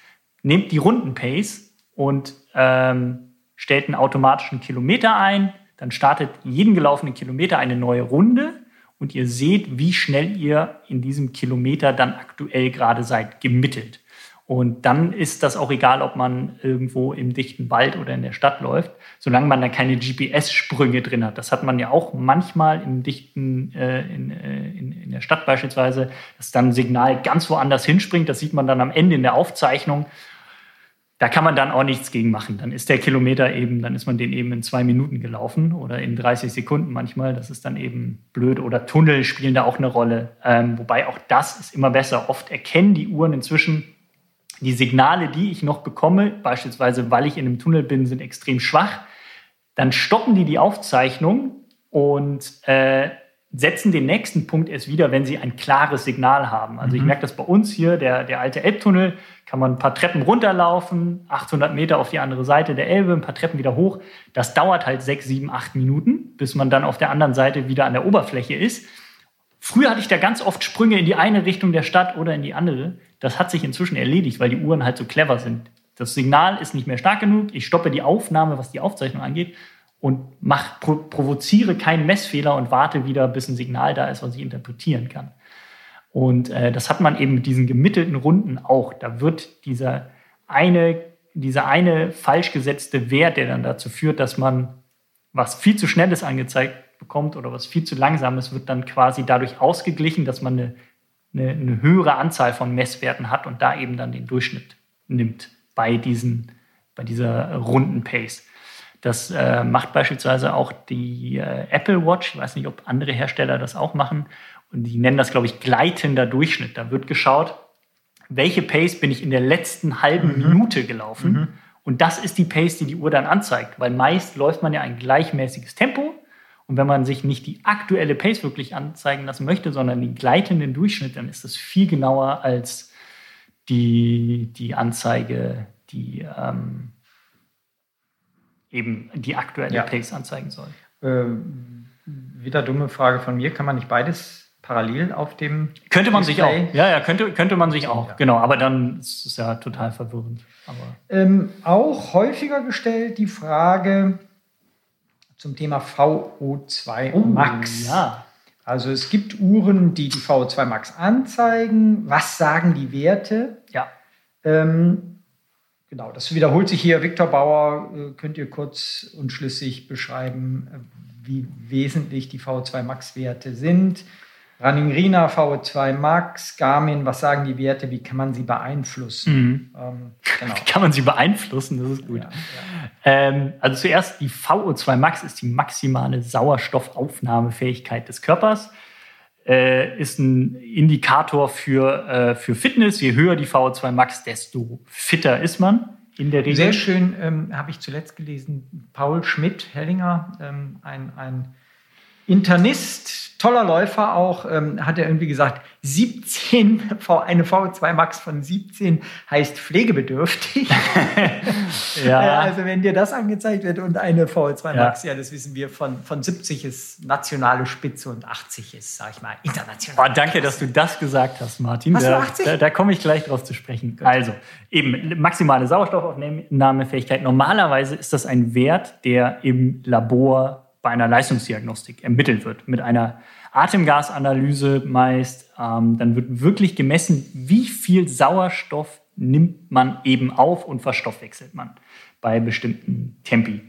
nehmt die Runden-Pace und ähm, stellt einen automatischen Kilometer ein. Dann startet jeden gelaufenen Kilometer eine neue Runde und ihr seht, wie schnell ihr in diesem Kilometer dann aktuell gerade seid, gemittelt. Und dann ist das auch egal, ob man irgendwo im dichten Wald oder in der Stadt läuft, solange man da keine GPS-Sprünge drin hat. Das hat man ja auch manchmal im dichten, äh, in, äh, in, in der Stadt beispielsweise, dass dann ein Signal ganz woanders hinspringt. Das sieht man dann am Ende in der Aufzeichnung. Da kann man dann auch nichts gegen machen. Dann ist der Kilometer eben, dann ist man den eben in zwei Minuten gelaufen oder in 30 Sekunden manchmal. Das ist dann eben blöd. Oder Tunnel spielen da auch eine Rolle. Ähm, wobei auch das ist immer besser. Oft erkennen die Uhren inzwischen die Signale, die ich noch bekomme, beispielsweise weil ich in einem Tunnel bin, sind extrem schwach. Dann stoppen die die Aufzeichnung und äh, setzen den nächsten Punkt erst wieder, wenn sie ein klares Signal haben. Also mhm. ich merke das bei uns hier, der, der alte Elbtunnel, kann man ein paar Treppen runterlaufen, 800 Meter auf die andere Seite der Elbe, ein paar Treppen wieder hoch. Das dauert halt sechs, sieben, acht Minuten, bis man dann auf der anderen Seite wieder an der Oberfläche ist Früher hatte ich da ganz oft Sprünge in die eine Richtung der Stadt oder in die andere. Das hat sich inzwischen erledigt, weil die Uhren halt so clever sind. Das Signal ist nicht mehr stark genug. Ich stoppe die Aufnahme, was die Aufzeichnung angeht, und mach, pro, provoziere keinen Messfehler und warte wieder, bis ein Signal da ist, was ich interpretieren kann. Und äh, das hat man eben mit diesen gemittelten Runden auch. Da wird dieser eine, dieser eine falsch gesetzte Wert, der dann dazu führt, dass man was viel zu schnelles angezeigt bekommt oder was viel zu langsames, wird dann quasi dadurch ausgeglichen, dass man eine, eine, eine höhere Anzahl von Messwerten hat und da eben dann den Durchschnitt nimmt bei, diesen, bei dieser runden Pace. Das äh, macht beispielsweise auch die äh, Apple Watch. Ich weiß nicht, ob andere Hersteller das auch machen. Und die nennen das, glaube ich, gleitender Durchschnitt. Da wird geschaut, welche Pace bin ich in der letzten halben mhm. Minute gelaufen. Mhm. Und das ist die Pace, die die Uhr dann anzeigt. Weil meist läuft man ja ein gleichmäßiges Tempo. Und wenn man sich nicht die aktuelle Pace wirklich anzeigen lassen möchte, sondern den gleitenden Durchschnitt, dann ist das viel genauer als die, die Anzeige, die ähm, eben die aktuelle ja. Pace anzeigen soll. Ähm, wieder dumme Frage von mir. Kann man nicht beides parallel auf dem Könnte man Display? sich auch. Ja, ja, könnte, könnte man sich auch. Ja. Genau, aber dann ist es ja total verwirrend. Ähm, auch häufiger gestellt die Frage zum Thema VO2 oh, Max. Ja. Also es gibt Uhren, die die VO2 Max anzeigen. Was sagen die Werte? Ja. Ähm, genau, das wiederholt sich hier. Viktor Bauer, äh, könnt ihr kurz und schlüssig beschreiben, äh, wie wesentlich die VO2 Max Werte sind? Running Rina, VO2 Max, Garmin, was sagen die Werte, wie kann man sie beeinflussen? Mhm. Ähm, genau. Wie kann man sie beeinflussen? Das ist gut. Ja, ja. Ähm, also zuerst die VO2 Max ist die maximale Sauerstoffaufnahmefähigkeit des Körpers. Äh, ist ein Indikator für, äh, für Fitness. Je höher die VO2 Max, desto fitter ist man in der Regel. Sehr schön, ähm, habe ich zuletzt gelesen, Paul Schmidt, Hellinger, ähm, ein, ein Internist, toller Läufer auch, ähm, hat er irgendwie gesagt, 17, eine VO2 Max von 17 heißt pflegebedürftig. ja. Äh, also wenn dir das angezeigt wird und eine VO2 Max, ja, ja das wissen wir, von, von 70 ist nationale Spitze und 80 ist, sag ich mal, international. Oh, danke, dass du das gesagt hast, Martin. Hast da, 80? Da, da komme ich gleich drauf zu sprechen. Gut. Also, eben maximale Sauerstoffaufnahmefähigkeit. Normalerweise ist das ein Wert, der im Labor bei einer Leistungsdiagnostik ermittelt wird, mit einer Atemgasanalyse meist. Ähm, dann wird wirklich gemessen, wie viel Sauerstoff nimmt man eben auf und verstoffwechselt man bei bestimmten Tempi.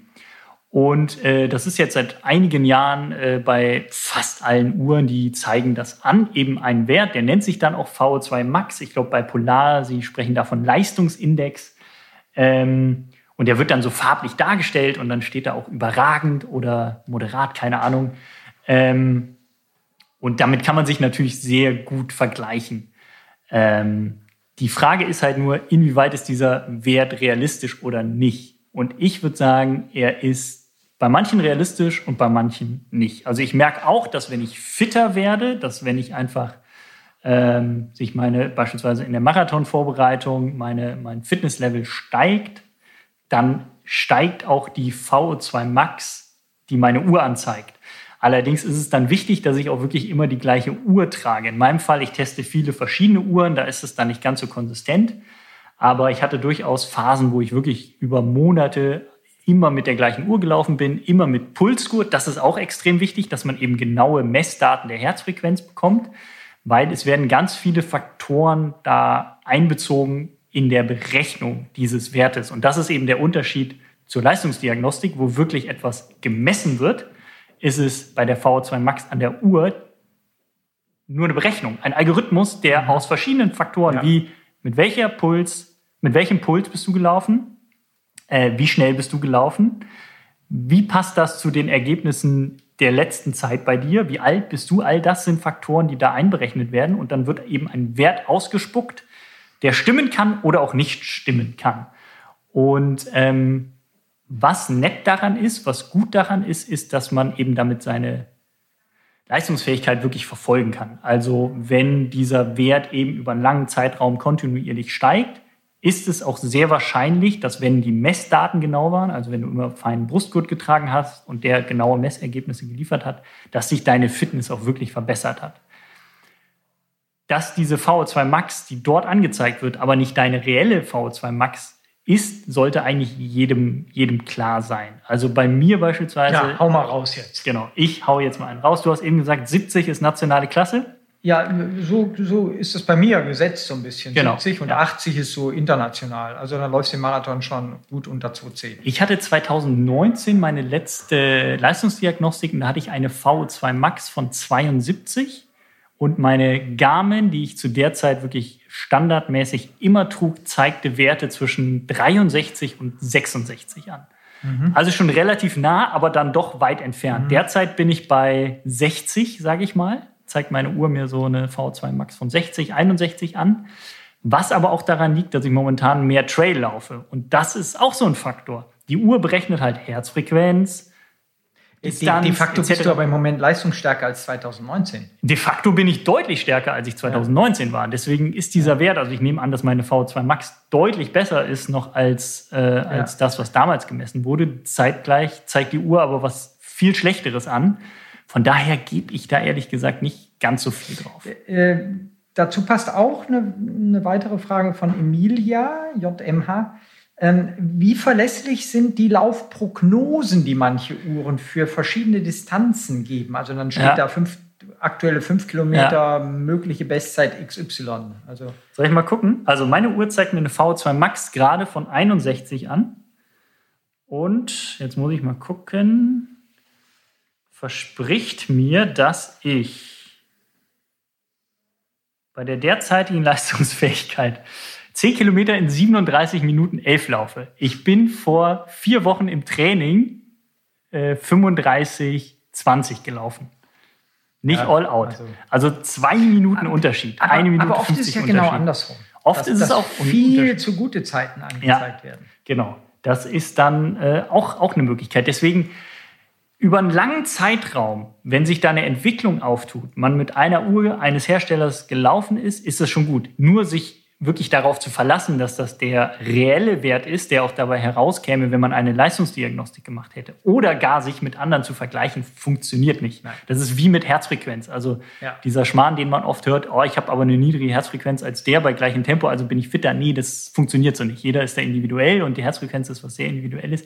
Und äh, das ist jetzt seit einigen Jahren äh, bei fast allen Uhren, die zeigen das an, eben ein Wert, der nennt sich dann auch VO2 Max. Ich glaube, bei Polar, sie sprechen davon Leistungsindex. Ähm, und der wird dann so farblich dargestellt und dann steht da auch überragend oder moderat, keine Ahnung. Ähm, und damit kann man sich natürlich sehr gut vergleichen. Ähm, die Frage ist halt nur, inwieweit ist dieser Wert realistisch oder nicht? Und ich würde sagen, er ist bei manchen realistisch und bei manchen nicht. Also ich merke auch, dass wenn ich fitter werde, dass wenn ich einfach ähm, sich meine, beispielsweise in der Marathonvorbereitung, meine, mein Fitnesslevel steigt, dann steigt auch die VO2 Max, die meine Uhr anzeigt. Allerdings ist es dann wichtig, dass ich auch wirklich immer die gleiche Uhr trage. In meinem Fall, ich teste viele verschiedene Uhren, da ist es dann nicht ganz so konsistent. Aber ich hatte durchaus Phasen, wo ich wirklich über Monate immer mit der gleichen Uhr gelaufen bin, immer mit Pulsgurt. Das ist auch extrem wichtig, dass man eben genaue Messdaten der Herzfrequenz bekommt, weil es werden ganz viele Faktoren da einbezogen, in der Berechnung dieses Wertes. Und das ist eben der Unterschied zur Leistungsdiagnostik, wo wirklich etwas gemessen wird, ist es bei der VO2 Max an der Uhr nur eine Berechnung, ein Algorithmus, der mhm. aus verschiedenen Faktoren ja. wie mit welcher Puls, mit welchem Puls bist du gelaufen, äh, wie schnell bist du gelaufen, wie passt das zu den Ergebnissen der letzten Zeit bei dir, wie alt bist du, all das sind Faktoren, die da einberechnet werden und dann wird eben ein Wert ausgespuckt, der stimmen kann oder auch nicht stimmen kann. Und ähm, was nett daran ist, was gut daran ist, ist, dass man eben damit seine Leistungsfähigkeit wirklich verfolgen kann. Also wenn dieser Wert eben über einen langen Zeitraum kontinuierlich steigt, ist es auch sehr wahrscheinlich, dass wenn die Messdaten genau waren, also wenn du immer feinen Brustgurt getragen hast und der genaue Messergebnisse geliefert hat, dass sich deine Fitness auch wirklich verbessert hat. Dass diese VO2 Max, die dort angezeigt wird, aber nicht deine reelle VO2 Max ist, sollte eigentlich jedem, jedem klar sein. Also bei mir beispielsweise. Ja, hau mal raus jetzt. Genau, ich hau jetzt mal einen raus. Du hast eben gesagt, 70 ist nationale Klasse. Ja, so, so ist es bei mir gesetzt so ein bisschen. Genau. 70 und Ja. 80 ist so international. Also dann läufst du den Marathon schon gut unter 210. Ich hatte 2019 meine letzte Leistungsdiagnostik und da hatte ich eine VO2 Max von 72 und meine Garmin, die ich zu der Zeit wirklich standardmäßig immer trug, zeigte Werte zwischen 63 und 66 an. Also schon relativ nah, aber dann doch weit entfernt. Derzeit bin ich bei 60, sage ich mal. Zeigt meine Uhr mir so eine VO2 Max von 60, 61 an. Was aber auch daran liegt, dass ich momentan mehr Trail laufe. Und das ist auch so ein Faktor. Die Uhr berechnet halt Herzfrequenz. De, Distanz, de facto bist du aber im Moment leistungsstärker als 2019. De facto bin ich deutlich stärker, als ich 2019 war. Deswegen ist dieser Wert, also ich nehme an, dass meine VO2 Max deutlich besser ist noch als, äh, als das, was damals gemessen wurde. Zeitgleich zeigt die Uhr aber was viel Schlechteres an. Von daher gebe ich da ehrlich gesagt nicht ganz so viel drauf. Äh, dazu passt auch eine, eine weitere Frage von Emilia, JMH. Ähm, wie verlässlich sind die Laufprognosen, die manche Uhren für verschiedene Distanzen geben? Also dann steht Ja. da fünf, aktuelle 5 Kilometer, mögliche Bestzeit XY. Also Soll ich mal gucken? Also meine Uhr zeigt mir eine VO2 Max gerade von 61 an. Und jetzt muss ich mal gucken. Verspricht mir, dass ich bei der derzeitigen Leistungsfähigkeit 10 Kilometer in 37 Minuten 11 laufe. Ich bin vor vier Wochen im Training äh, 35, 20 gelaufen. Nicht Ja, all out. also- Also, zwei Minuten Unterschied. aber, Eine Minute aber oft ist 50 es ja genau andersrum. Oft dass, ist es auch viel zu gute Zeiten angezeigt werden. Genau. Das ist dann äh, auch, auch eine Möglichkeit. Deswegen über einen langen Zeitraum, wenn sich da eine Entwicklung auftut, man mit einer Uhr eines Herstellers gelaufen ist, ist das schon gut. Nur sich wirklich darauf zu verlassen, dass das der reelle Wert ist, der auch dabei herauskäme, wenn man eine Leistungsdiagnostik gemacht hätte. Oder gar sich mit anderen zu vergleichen, funktioniert nicht. Nein. Das ist wie mit Herzfrequenz. Also Ja. dieser Schmarrn, den man oft hört, oh, ich habe aber eine niedrige Herzfrequenz als der bei gleichem Tempo, also bin ich fitter. Nee, das funktioniert so nicht. Jeder ist da individuell und die Herzfrequenz ist was sehr Individuelles.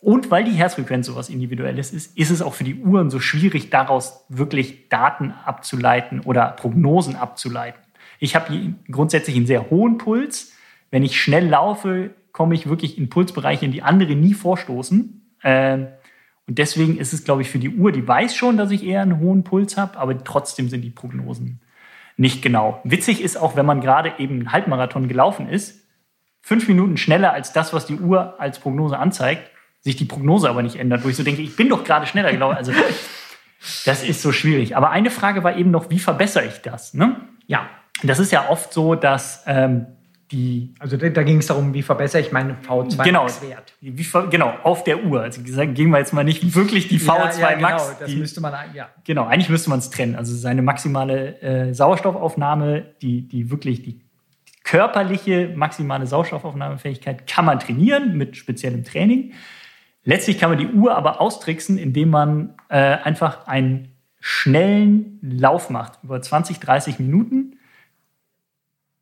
Und weil die Herzfrequenz so was Individuelles ist, ist es auch für die Uhren so schwierig, daraus wirklich Daten abzuleiten oder Prognosen abzuleiten. Ich habe grundsätzlich einen sehr hohen Puls. Wenn ich schnell laufe, komme ich wirklich in Pulsbereiche, in die andere nie vorstoßen. Ähm, und deswegen ist es, glaube ich, für die Uhr, die weiß schon, dass ich eher einen hohen Puls habe, aber trotzdem sind die Prognosen nicht genau. Witzig ist auch, wenn man gerade eben einen Halbmarathon gelaufen ist, fünf Minuten schneller als das, was die Uhr als Prognose anzeigt, sich die Prognose aber nicht ändert, wo ich so denke, ich bin doch gerade schneller gelaufen. Also das ist so schwierig. Aber eine Frage war eben noch, wie verbessere ich das? Ne? Ja, Das ist ja oft so, dass ähm, die also da, da ging es darum, wie verbessere ich meinen V2 genau, Max-Wert. genau, auf der Uhr. Also gesagt, gehen wir jetzt mal nicht wirklich die VO2 ja, ja, Max. Genau, das die, müsste man, ja. Genau, eigentlich müsste man es trennen. Also seine maximale äh, Sauerstoffaufnahme, die, die wirklich die körperliche maximale Sauerstoffaufnahmefähigkeit kann man trainieren mit speziellem Training. Letztlich kann man die Uhr aber austricksen, indem man äh, einfach einen schnellen Lauf macht über 20, 30 Minuten,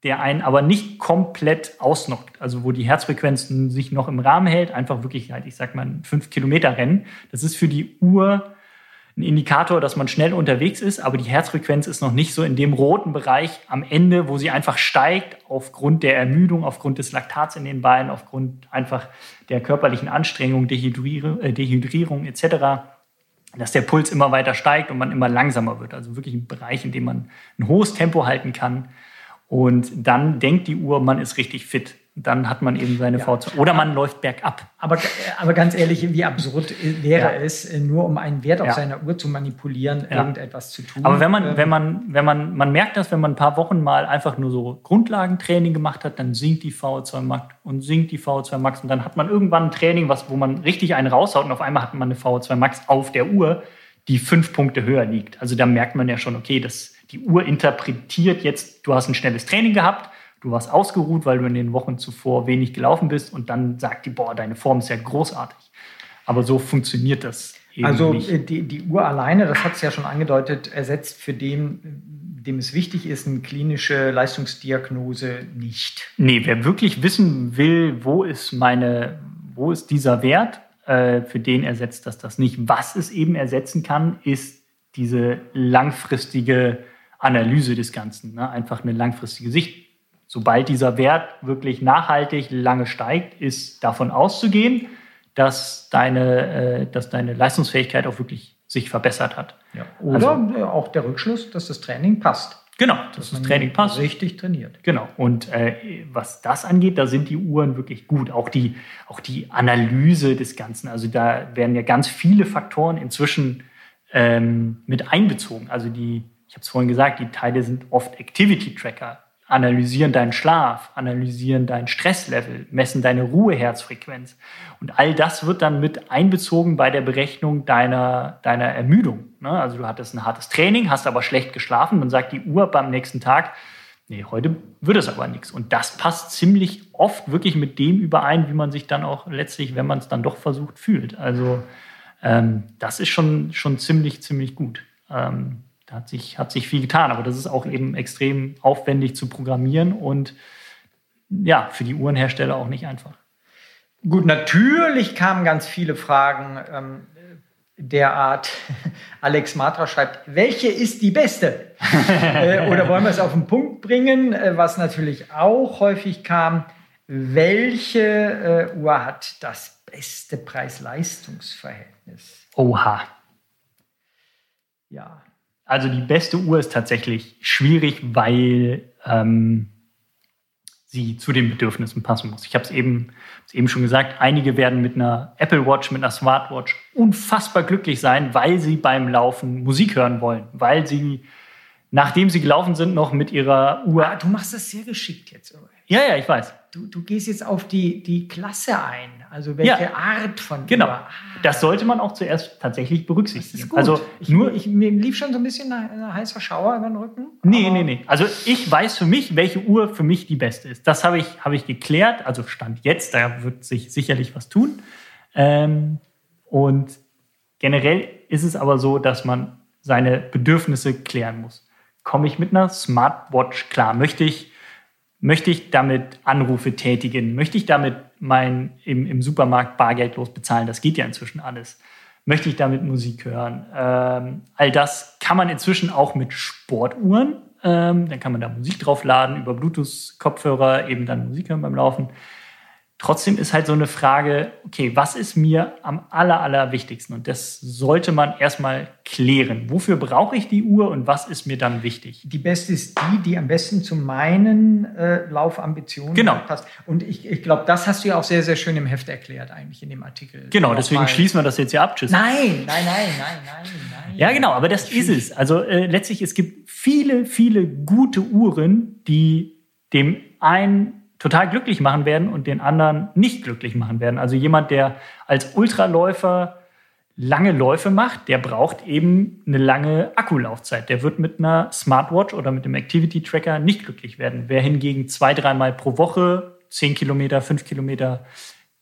der einen aber nicht komplett ausnockt. Also wo die Herzfrequenzen sich noch im Rahmen hält, einfach wirklich halt, ich sag mal, ein 5 Kilometer Rennen. Das ist für die Uhr ein Indikator, dass man schnell unterwegs ist, aber die Herzfrequenz ist noch nicht so in dem roten Bereich am Ende, wo sie einfach steigt aufgrund der Ermüdung, aufgrund des Laktats in den Beinen, aufgrund einfach der körperlichen Anstrengung, äh, Dehydrierung etc., dass der Puls immer weiter steigt und man immer langsamer wird. Also wirklich ein Bereich, in dem man ein hohes Tempo halten kann. Und dann denkt die Uhr, man ist richtig fit. Dann hat man eben seine Ja. V2. Oder man läuft bergab. Aber, aber ganz ehrlich, wie absurd wäre Ja. es, äh, nur um einen Wert auf Ja. seiner Uhr zu manipulieren, irgendetwas zu tun. Aber wenn man, Ähm, wenn man, wenn man, man merkt das, wenn man ein paar Wochen mal einfach nur so Grundlagentraining gemacht hat, dann sinkt die VO2 Max und sinkt die VO2 Max und dann hat man irgendwann ein Training, was, wo man richtig einen raushaut und auf einmal hat man eine VO2 Max auf der Uhr, die fünf Punkte höher liegt. Also da merkt man ja schon, okay, das, die Uhr interpretiert jetzt, du hast ein schnelles Training gehabt, du warst ausgeruht, weil du in den Wochen zuvor wenig gelaufen bist und dann sagt die, boah, deine Form ist ja großartig. Aber so funktioniert das eben Also nicht. äh, die, die Uhr alleine, das hat es ja schon angedeutet, ersetzt für den, dem es wichtig ist, eine klinische Leistungsdiagnose nicht. Nee, wer wirklich wissen will, wo ist meine, wo ist dieser Wert, äh, für den ersetzt das das nicht. Was es eben ersetzen kann, ist diese langfristige Analyse des Ganzen. Ne? Einfach eine langfristige Sicht. Sobald dieser Wert wirklich nachhaltig lange steigt, ist davon auszugehen, dass deine, äh, dass deine Leistungsfähigkeit auch wirklich sich verbessert hat. Ja. Oder also, auch der Rückschluss, dass das Training passt. Genau, dass, dass das Training passt. Richtig trainiert. Genau. Und äh, was das angeht, da sind die Uhren wirklich gut. Auch die, auch die Analyse des Ganzen. Also da werden ja ganz viele Faktoren inzwischen ähm, mit einbezogen. Also die, ich habe es vorhin gesagt, die Teile sind oft Activity Tracker analysieren deinen Schlaf, analysieren dein Stresslevel, messen deine Ruheherzfrequenz. Und all das wird dann mit einbezogen bei der Berechnung deiner, deiner Ermüdung. Ne? Also du hattest ein hartes Training, hast aber schlecht geschlafen, dann sagt die Uhr beim nächsten Tag, nee, heute wird es aber nichts. Und das passt ziemlich oft wirklich mit dem überein, wie man sich dann auch letztlich, wenn man es dann doch versucht, fühlt. Also ähm, das ist schon, schon ziemlich, ziemlich gut. Ähm, da hat sich, hat sich viel getan, aber das ist auch eben extrem aufwendig zu programmieren und ja, für die Uhrenhersteller auch nicht einfach. Gut, natürlich kamen ganz viele Fragen ähm, der Art. Alex Matra schreibt, welche ist die beste? äh, oder wollen wir es auf den Punkt bringen, äh, was natürlich auch häufig kam, welche äh, Uhr hat das beste Preis-Leistungs-Verhältnis? Oha. Ja, also die beste Uhr ist tatsächlich schwierig, weil ähm, sie zu den Bedürfnissen passen muss. Ich habe es eben, eben schon gesagt, einige werden mit einer Apple Watch, mit einer Smartwatch unfassbar glücklich sein, weil sie beim Laufen Musik hören wollen, weil sie, nachdem sie gelaufen sind, noch mit ihrer Uhr. Ah, du machst das sehr geschickt jetzt. Ja, ja, ich weiß. Du, du gehst jetzt auf die, die Klasse ein, also welche ja, Art von Genau. Ah. Das sollte man auch zuerst tatsächlich berücksichtigen. Also ich, nur ich, mir lief schon so ein bisschen ein, heißer Schauer über den Rücken. Nee, nee, nee. Also ich weiß für mich, welche Uhr für mich die beste ist. Das habe ich, habe ich geklärt. Also Stand jetzt, da wird sich sicherlich was tun. Ähm, und generell ist es aber so, dass man seine Bedürfnisse klären muss. Komme ich mit einer Smartwatch klar? Möchte ich Möchte ich damit Anrufe tätigen? Möchte ich damit mein im, im Supermarkt bargeldlos bezahlen? Das geht ja inzwischen alles. Möchte ich damit Musik hören? Ähm, all das kann man inzwischen auch mit Sportuhren. Ähm, dann kann man da Musik draufladen, über Bluetooth-Kopfhörer eben dann Musik hören beim Laufen. Trotzdem ist halt so eine Frage, okay, was ist mir am aller, aller wichtigsten? Und das sollte man erstmal klären. Wofür brauche ich die Uhr und was ist mir dann wichtig? Die beste ist die, die am besten zu meinen äh, Laufambitionen genau. passt. Und ich, ich glaube, das hast du ja auch sehr, sehr schön im Heft erklärt, eigentlich in dem Artikel. Genau, deswegen schließen wir das jetzt hier ab. Tschüss. Nein, nein, nein, nein, nein, nein. Ja, genau, aber das ist es. Also äh, letztlich, es gibt viele, viele gute Uhren, die dem einen total glücklich machen werden und den anderen nicht glücklich machen werden. Also jemand, der als Ultraläufer lange Läufe macht, der braucht eben eine lange Akkulaufzeit. Der wird mit einer Smartwatch oder mit dem Activity Tracker nicht glücklich werden. Wer hingegen zwei, dreimal pro Woche zehn Kilometer, fünf Kilometer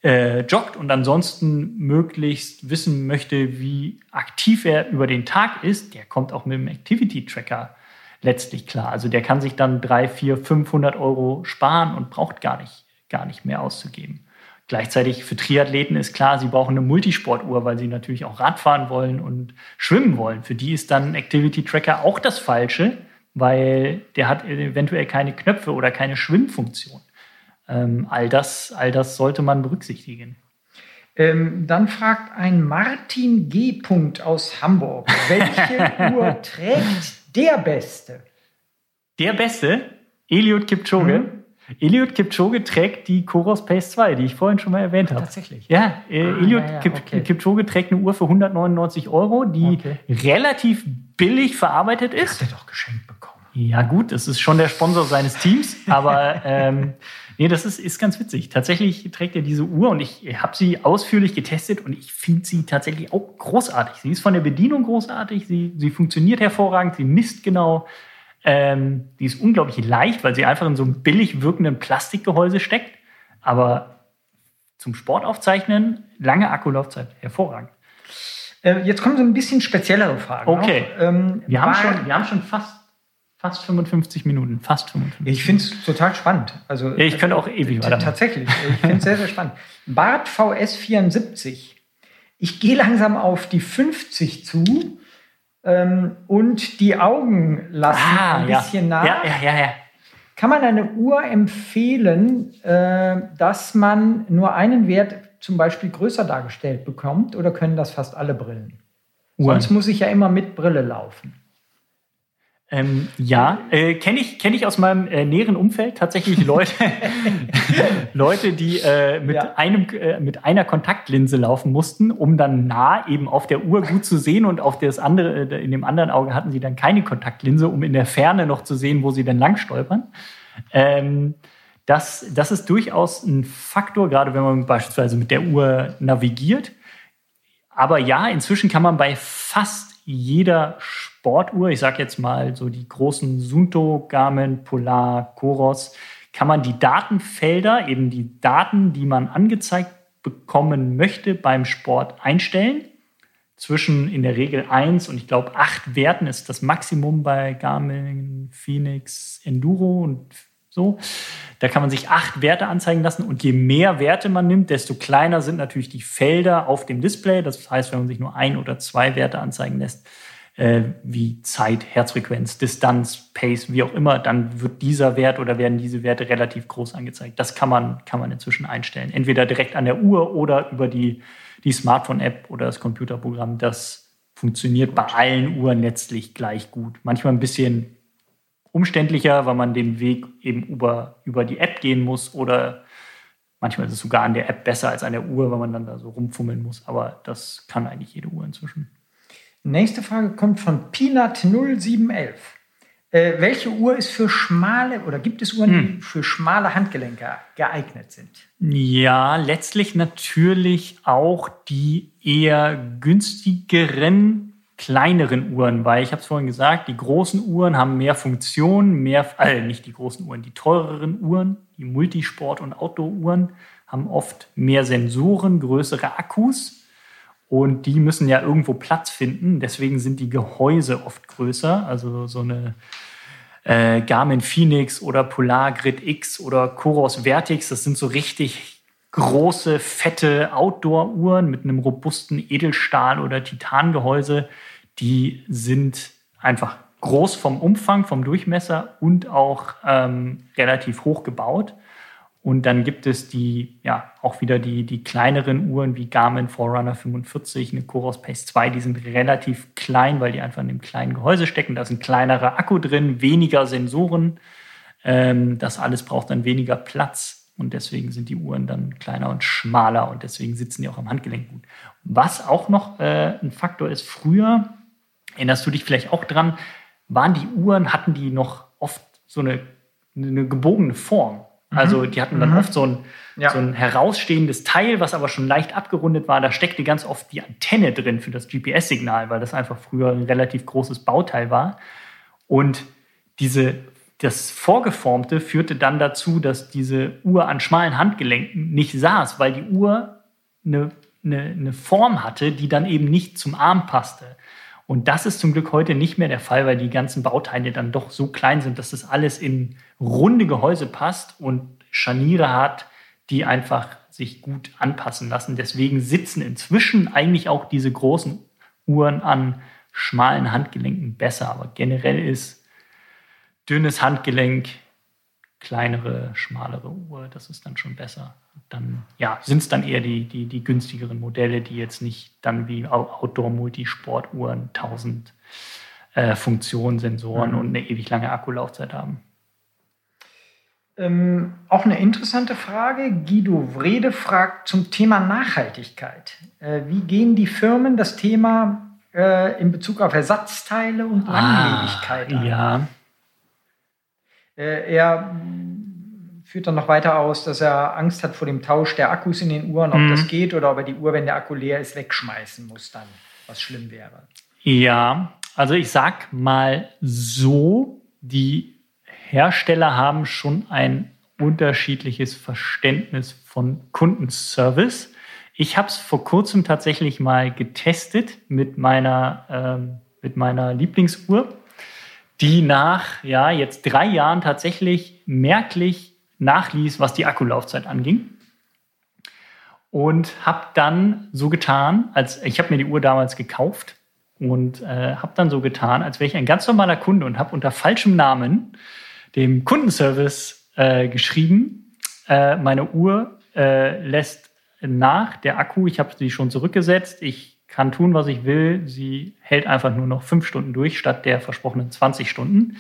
äh, joggt und ansonsten möglichst wissen möchte, wie aktiv er über den Tag ist, der kommt auch mit dem Activity Tracker letztlich klar. Also der kann sich dann drei, vier, 500 Euro sparen und braucht gar nicht, gar nicht mehr auszugeben. Gleichzeitig für Triathleten ist klar, sie brauchen eine Multisportuhr, weil sie natürlich auch Radfahren wollen und schwimmen wollen. Für die ist dann Activity Tracker auch das Falsche, weil der hat eventuell keine Knöpfe oder keine Schwimmfunktion. Ähm, all, das, all das sollte man berücksichtigen. Ähm, dann fragt ein Martin G. aus Hamburg, welche Uhr trägt der Beste. Der Beste? Eliud Kipchoge. Mhm. Eliud Kipchoge trägt die Koros Pace 2, die ich vorhin schon mal erwähnt habe. Tatsächlich. Ja, äh, ah, Eliud ja, ja, Kip okay. Kipchoge trägt eine Uhr für 199 Euro, die okay. relativ billig verarbeitet ist. Hat er doch geschenkt bekommen. Ja, gut, das ist schon der Sponsor seines Teams, aber ähm, nee, das ist, ist ganz witzig. Tatsächlich trägt er diese Uhr und ich habe sie ausführlich getestet und ich finde sie tatsächlich auch großartig. Sie ist von der Bedienung großartig, sie, sie funktioniert hervorragend, sie misst genau. Ähm, die ist unglaublich leicht, weil sie einfach in so einem billig wirkenden Plastikgehäuse steckt. Aber zum Sportaufzeichnen, lange Akkulaufzeit, hervorragend. Äh, jetzt kommen so ein bisschen speziellere Fragen. Okay. Ähm, wir, haben schon, wir haben schon fast Fast 55 Minuten, fast 55. Ich finde es total spannend. Also, ja, ich könnte auch ewig weiter. Tatsächlich, ich finde es sehr, sehr spannend. Bart VS74. Ich gehe langsam auf die 50 zu ähm, und die Augen lassen ah, ein bisschen ja. nach. Ja, ja, ja, ja. Kann man eine Uhr empfehlen, äh, dass man nur einen Wert zum Beispiel größer dargestellt bekommt oder können das fast alle Brillen? Uhren. Sonst muss ich ja immer mit Brille laufen. Ähm, ja, äh, kenne ich, kenn ich aus meinem äh, näheren Umfeld tatsächlich Leute, Leute die äh, mit, ja. einem, äh, mit einer Kontaktlinse laufen mussten, um dann nah eben auf der Uhr gut zu sehen und auf das andere, äh, in dem anderen Auge hatten sie dann keine Kontaktlinse, um in der Ferne noch zu sehen, wo sie dann lang stolpern. Ähm, das, das ist durchaus ein Faktor, gerade wenn man beispielsweise mit der Uhr navigiert. Aber ja, inzwischen kann man bei fast jeder Sportuhr, ich sage jetzt mal so die großen Sunto, Garmin, Polar, Coros, kann man die Datenfelder, eben die Daten, die man angezeigt bekommen möchte beim Sport einstellen. Zwischen in der Regel 1 und ich glaube 8 Werten ist das Maximum bei Garmin, Phoenix, Enduro und so. Da kann man sich acht Werte anzeigen lassen und je mehr Werte man nimmt, desto kleiner sind natürlich die Felder auf dem Display. Das heißt, wenn man sich nur ein oder zwei Werte anzeigen lässt, äh, wie Zeit, Herzfrequenz, Distanz, Pace, wie auch immer, dann wird dieser Wert oder werden diese Werte relativ groß angezeigt. Das kann man, kann man inzwischen einstellen. Entweder direkt an der Uhr oder über die, die Smartphone-App oder das Computerprogramm. Das funktioniert bei allen Uhren letztlich gleich gut. Manchmal ein bisschen umständlicher, weil man den Weg eben über, über die App gehen muss oder manchmal ist es sogar an der App besser als an der Uhr, weil man dann da so rumfummeln muss. Aber das kann eigentlich jede Uhr inzwischen. Nächste Frage kommt von Peanut 0711. Äh, welche Uhr ist für schmale oder gibt es Uhren, hm. die für schmale Handgelenke geeignet sind? Ja, letztlich natürlich auch die eher günstigeren kleineren Uhren, weil ich habe es vorhin gesagt, die großen Uhren haben mehr Funktionen, mehr, äh, nicht die großen Uhren, die teureren Uhren, die Multisport- und Outdoor-Uhren haben oft mehr Sensoren, größere Akkus und die müssen ja irgendwo Platz finden. Deswegen sind die Gehäuse oft größer. Also so eine äh, Garmin Phoenix oder Polar Grid X oder Coros Vertix, das sind so richtig große, fette Outdoor-Uhren mit einem robusten Edelstahl- oder Titangehäuse. Die sind einfach groß vom Umfang, vom Durchmesser und auch ähm, relativ hoch gebaut. Und dann gibt es die, ja, auch wieder die, die kleineren Uhren wie Garmin Forerunner 45, eine Coros Pace 2, die sind relativ klein, weil die einfach in dem kleinen Gehäuse stecken. Da ist ein kleinerer Akku drin, weniger Sensoren. Ähm, das alles braucht dann weniger Platz. Und deswegen sind die Uhren dann kleiner und schmaler und deswegen sitzen die auch am Handgelenk gut. Was auch noch äh, ein Faktor ist, früher, erinnerst du dich vielleicht auch dran, waren die Uhren, hatten die noch oft so eine, eine gebogene Form. Mhm. Also die hatten dann mhm. oft so ein, ja. so ein herausstehendes Teil, was aber schon leicht abgerundet war. Da steckte ganz oft die Antenne drin für das GPS-Signal, weil das einfach früher ein relativ großes Bauteil war. Und diese das Vorgeformte führte dann dazu, dass diese Uhr an schmalen Handgelenken nicht saß, weil die Uhr eine, eine, eine Form hatte, die dann eben nicht zum Arm passte. Und das ist zum Glück heute nicht mehr der Fall, weil die ganzen Bauteile dann doch so klein sind, dass das alles in runde Gehäuse passt und Scharniere hat, die einfach sich gut anpassen lassen. Deswegen sitzen inzwischen eigentlich auch diese großen Uhren an schmalen Handgelenken besser. Aber generell ist dünnes Handgelenk, kleinere, schmalere Uhr, das ist dann schon besser. Dann ja, sind es dann eher die, die, die günstigeren Modelle, die jetzt nicht dann wie Outdoor-Multisport-Uhren 1000 äh, Funktionen, Sensoren mhm. und eine ewig lange Akkulaufzeit haben. Ähm, auch eine interessante Frage. Guido Wrede fragt zum Thema Nachhaltigkeit. Äh, wie gehen die Firmen das Thema äh, in Bezug auf Ersatzteile und ah, Langlebigkeit ah, an? Ja, er führt dann noch weiter aus, dass er Angst hat vor dem Tausch der Akkus in den Uhren, ob mhm. das geht oder ob er die Uhr, wenn der Akku leer ist, wegschmeißen muss dann, was schlimm wäre. Ja, also ich sag mal so, die Hersteller haben schon ein unterschiedliches Verständnis von Kundenservice. Ich habe es vor kurzem tatsächlich mal getestet mit meiner, ähm, mit meiner Lieblingsuhr die nach ja, jetzt drei Jahren tatsächlich merklich nachließ, was die Akkulaufzeit anging. Und habe dann so getan, als ich habe mir die Uhr damals gekauft und äh, habe dann so getan, als wäre ich ein ganz normaler Kunde und habe unter falschem Namen dem Kundenservice äh, geschrieben, äh, meine Uhr äh, lässt nach, der Akku, ich habe sie schon zurückgesetzt, ich kann tun, was ich will, sie hält einfach nur noch fünf Stunden durch statt der versprochenen 20 Stunden.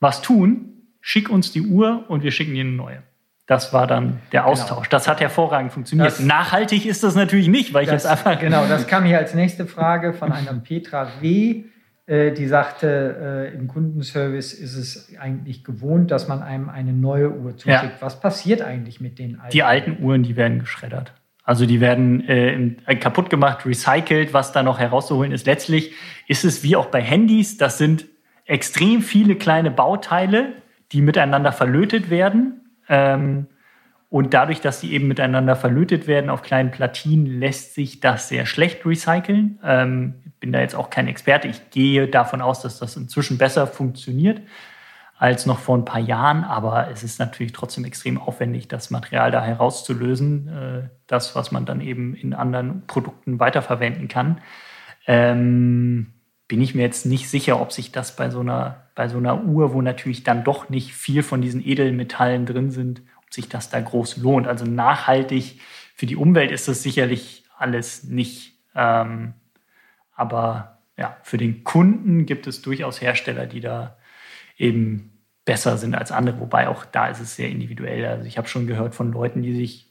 Was tun? Schick uns die Uhr und wir schicken dir eine neue. Das war dann der genau. Austausch. Genau. Das hat hervorragend funktioniert. Das, Nachhaltig ist das natürlich nicht, weil ich das, jetzt einfach. Genau, das kam hier als nächste Frage von einer Petra W. Äh, die sagte, äh, im Kundenservice ist es eigentlich gewohnt, dass man einem eine neue Uhr zuschickt. Ja. Was passiert eigentlich mit den alten? Die alten Uhren, die werden geschreddert. Also die werden äh, kaputt gemacht, recycelt, was da noch herauszuholen ist. Letztlich ist es wie auch bei Handys, das sind extrem viele kleine Bauteile, die miteinander verlötet werden. Ähm, und dadurch, dass sie eben miteinander verlötet werden auf kleinen Platinen, lässt sich das sehr schlecht recyceln. Ähm, bin da jetzt auch kein Experte. Ich gehe davon aus, dass das inzwischen besser funktioniert als noch vor ein paar Jahren. Aber es ist natürlich trotzdem extrem aufwendig, das Material da herauszulösen. Äh, das, was man dann eben in anderen Produkten weiterverwenden kann. Ähm, bin ich mir jetzt nicht sicher, ob sich das bei so einer, bei so einer Uhr, wo natürlich dann doch nicht viel von diesen Edelmetallen drin sind, sich das da groß lohnt. Also nachhaltig für die Umwelt ist das sicherlich alles nicht. Ähm, aber ja, für den Kunden gibt es durchaus Hersteller, die da eben besser sind als andere, wobei auch da ist es sehr individuell. Also ich habe schon gehört von Leuten, die sich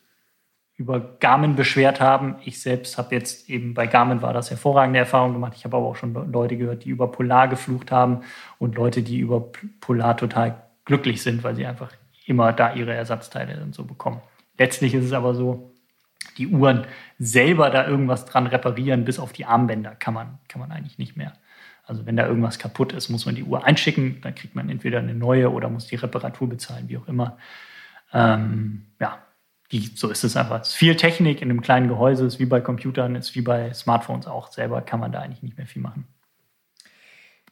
über Garmin beschwert haben. Ich selbst habe jetzt eben bei Garmin war das hervorragende Erfahrung gemacht. Ich habe aber auch schon Leute gehört, die über Polar geflucht haben und Leute, die über Polar total glücklich sind, weil sie einfach immer da ihre Ersatzteile und so bekommen. Letztlich ist es aber so, die Uhren selber da irgendwas dran reparieren, bis auf die Armbänder kann man, kann man eigentlich nicht mehr. Also wenn da irgendwas kaputt ist, muss man die Uhr einschicken, dann kriegt man entweder eine neue oder muss die Reparatur bezahlen, wie auch immer. Ähm, ja, die, so ist es einfach. Es ist viel Technik in einem kleinen Gehäuse, ist wie bei Computern, ist wie bei Smartphones auch. Selber kann man da eigentlich nicht mehr viel machen.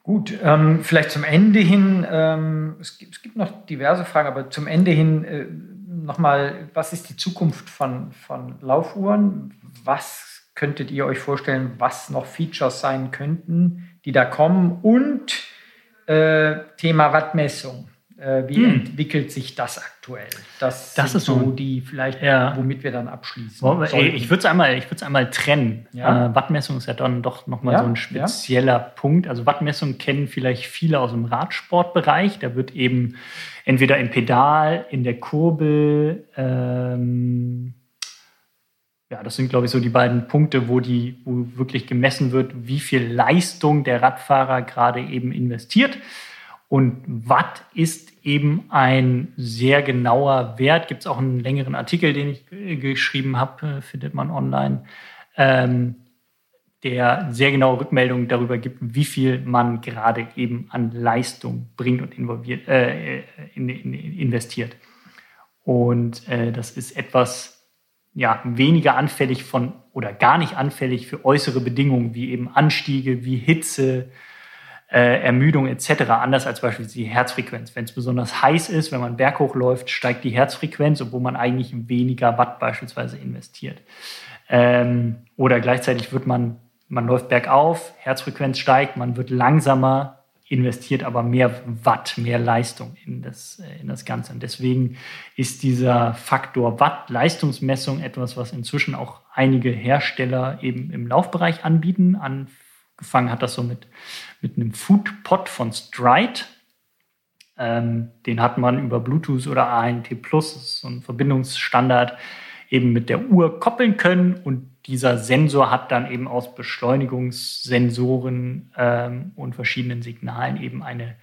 Gut, ähm, vielleicht zum Ende hin, ähm, es, gibt, es, gibt, noch diverse Fragen, aber zum Ende hin äh, nochmal, was ist die Zukunft von, von Laufuhren? Was könntet ihr euch vorstellen, was noch Features sein könnten, die da kommen? Und äh, Thema Wattmessung. Äh, wie hm. entwickelt sich das aktuell? Das, das ist so die vielleicht, ja. womit wir dann abschließen. Wir, ey, ich würde es einmal, einmal trennen. Ja. Äh, Wattmessung ist ja dann doch nochmal ja, so ein spezieller Punkt. Also Wattmessung kennen vielleicht viele aus dem Radsportbereich. Da wird eben entweder im Pedal, in der Kurbel, ähm, ja, das sind, glaube ich, so die beiden Punkte, wo, die, wo wirklich gemessen wird, wie viel Leistung der Radfahrer gerade eben investiert. Und Watt ist eben ein sehr genauer Wert. Gibt es auch einen längeren Artikel, den ich geschrieben habe, äh, findet man online, ähm, der sehr genaue Rückmeldungen darüber gibt, wie viel man gerade eben an Leistung bringt und involviert, äh, in, in, investiert. Und äh, das ist etwas ja, weniger anfällig von oder gar nicht anfällig für äußere Bedingungen wie eben Anstiege, wie Hitze, äh, Ermüdung etc. anders als beispielsweise die Herzfrequenz. Wenn es besonders heiß ist, wenn man berghoch läuft, steigt die Herzfrequenz, obwohl man eigentlich weniger Watt beispielsweise investiert. Ähm, oder gleichzeitig wird man, man läuft bergauf, Herzfrequenz steigt, man wird langsamer, investiert aber mehr Watt, mehr Leistung in das, äh, in das Ganze. Und deswegen ist dieser Faktor Watt, Leistungsmessung etwas, was inzwischen auch einige Hersteller eben im Laufbereich anbieten, an angefangen hat das so mit, mit einem Foodpot von Stride. Ähm, den hat man über Bluetooth oder ANT Plus, so ein Verbindungsstandard, eben mit der Uhr koppeln können. Und dieser Sensor hat dann eben aus Beschleunigungssensoren ähm, und verschiedenen Signalen eben eine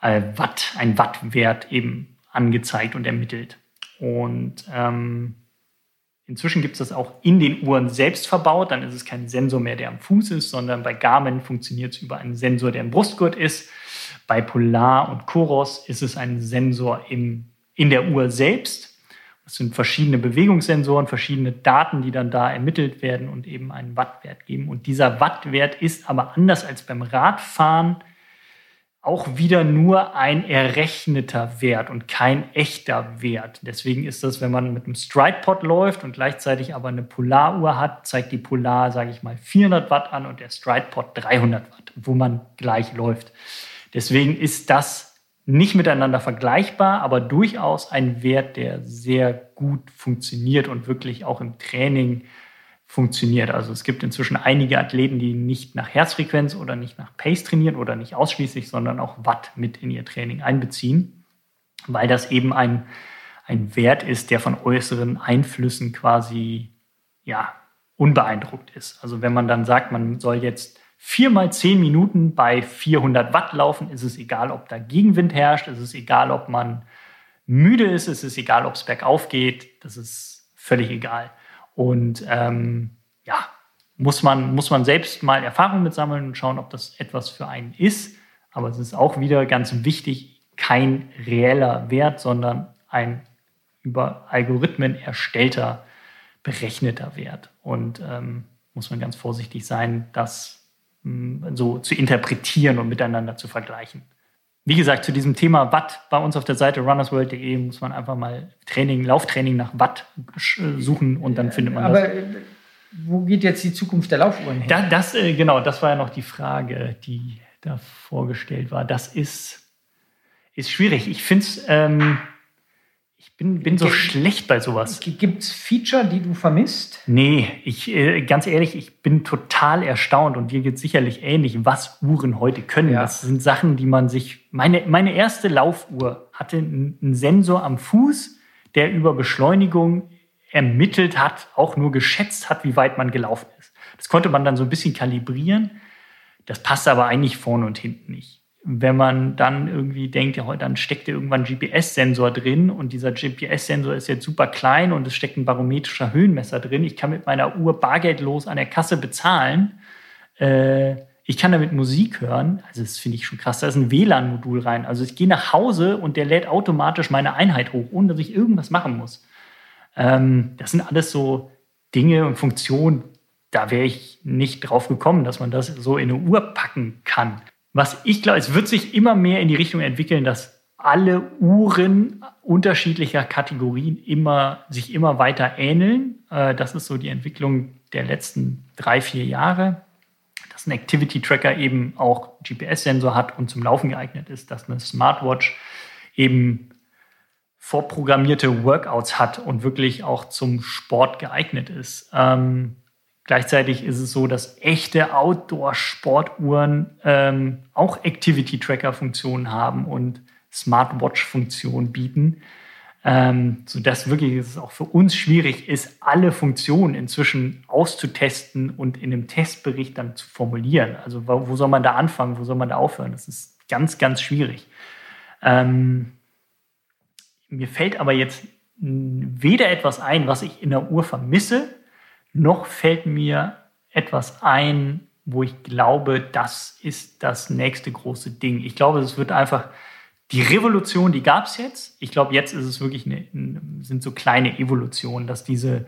äh, Watt, ein Wattwert eben angezeigt und ermittelt. Und ähm, Inzwischen gibt es das auch in den Uhren selbst verbaut. Dann ist es kein Sensor mehr, der am Fuß ist, sondern bei Garmin funktioniert es über einen Sensor, der im Brustgurt ist. Bei Polar und Coros ist es ein Sensor im, in der Uhr selbst. Das sind verschiedene Bewegungssensoren, verschiedene Daten, die dann da ermittelt werden und eben einen Wattwert geben. Und dieser Wattwert ist aber anders als beim Radfahren auch wieder nur ein errechneter Wert und kein echter Wert. Deswegen ist das, wenn man mit einem Stride-Pod läuft und gleichzeitig aber eine Polaruhr hat, zeigt die Polar, sage ich mal, 400 Watt an und der Stride-Pod 300 Watt, wo man gleich läuft. Deswegen ist das nicht miteinander vergleichbar, aber durchaus ein Wert, der sehr gut funktioniert und wirklich auch im Training funktioniert. Also es gibt inzwischen einige Athleten, die nicht nach Herzfrequenz oder nicht nach Pace trainieren oder nicht ausschließlich, sondern auch Watt mit in ihr Training einbeziehen, weil das eben ein, ein Wert ist, der von äußeren Einflüssen quasi ja, unbeeindruckt ist. Also wenn man dann sagt, man soll jetzt viermal zehn Minuten bei 400 Watt laufen, ist es egal, ob da Gegenwind herrscht, ist es egal, ob man müde ist, ist es egal, ob es bergauf geht, das ist völlig egal. Und ähm, ja, muss man, muss man selbst mal Erfahrung mit sammeln und schauen, ob das etwas für einen ist. Aber es ist auch wieder ganz wichtig, kein reeller Wert, sondern ein über Algorithmen erstellter, berechneter Wert. Und ähm, muss man ganz vorsichtig sein, das mh, hm, so zu interpretieren und miteinander zu vergleichen wie gesagt, zu diesem Thema Watt bei uns auf der Seite runnersworld.de muss man einfach mal Training, Lauftraining nach Watt äh, suchen und dann findet man Aber das. Aber äh, wo geht jetzt die Zukunft der Laufuhren hin? Da, das, äh, genau, das war ja noch die Frage, die da vorgestellt war. Das ist, ist schwierig. Ich finde es. Ähm, bin, bin so schlecht bei sowas. Gibt es Feature, die du vermisst? Nee, ich, äh, ganz ehrlich, ich bin total erstaunt und dir geht sicherlich ähnlich, was Uhren heute können. Ja. Das sind Sachen, die man sich. Meine, meine erste Laufuhr hatte einen Sensor am Fuß, der über Beschleunigung ermittelt hat, auch nur geschätzt hat, wie weit man gelaufen ist. Das konnte man dann so ein bisschen kalibrieren. Das passt aber eigentlich vorne und hinten nicht wenn man dann irgendwie denkt, ja, dann steckt ja irgendwann ein GPS-Sensor drin und dieser GPS-Sensor ist jetzt super klein und es steckt ein barometrischer Höhenmesser drin. Ich kann mit meiner Uhr bargeldlos an der Kasse bezahlen. Äh, ich kann damit Musik hören. Also das finde ich schon krass. Da ist ein WLAN-Modul rein. Also ich gehe nach Hause und der lädt automatisch meine Einheit hoch, ohne dass ich irgendwas machen muss. Ähm, das sind alles so Dinge und Funktionen, da wäre ich nicht drauf gekommen, dass man das so in eine Uhr packen kann. Was ich glaube, es wird sich immer mehr in die Richtung entwickeln, dass alle Uhren unterschiedlicher Kategorien immer, sich immer weiter ähneln. Äh, das ist so die Entwicklung der letzten drei, vier Jahre. Dass ein Activity Tracker eben auch GPS-Sensor hat und zum Laufen geeignet ist, dass eine Smartwatch eben vorprogrammierte Workouts hat und wirklich auch zum Sport geeignet ist. Ähm, Gleichzeitig ist es so, dass echte Outdoor-Sportuhren ähm, auch Activity-Tracker-Funktionen haben und Smartwatch-Funktionen bieten, ähm, sodass wirklich es auch für uns schwierig ist, alle Funktionen inzwischen auszutesten und in einem Testbericht dann zu formulieren. Also wo, wo soll man da anfangen, wo soll man da aufhören? Das ist ganz, ganz schwierig. Ähm, mir fällt aber jetzt weder etwas ein, was ich in der Uhr vermisse, noch fällt mir etwas ein, wo ich glaube, das ist das nächste große Ding. Ich glaube, es wird einfach die Revolution, die gab es jetzt. Ich glaube, jetzt ist es wirklich eine, sind so kleine Evolutionen, dass diese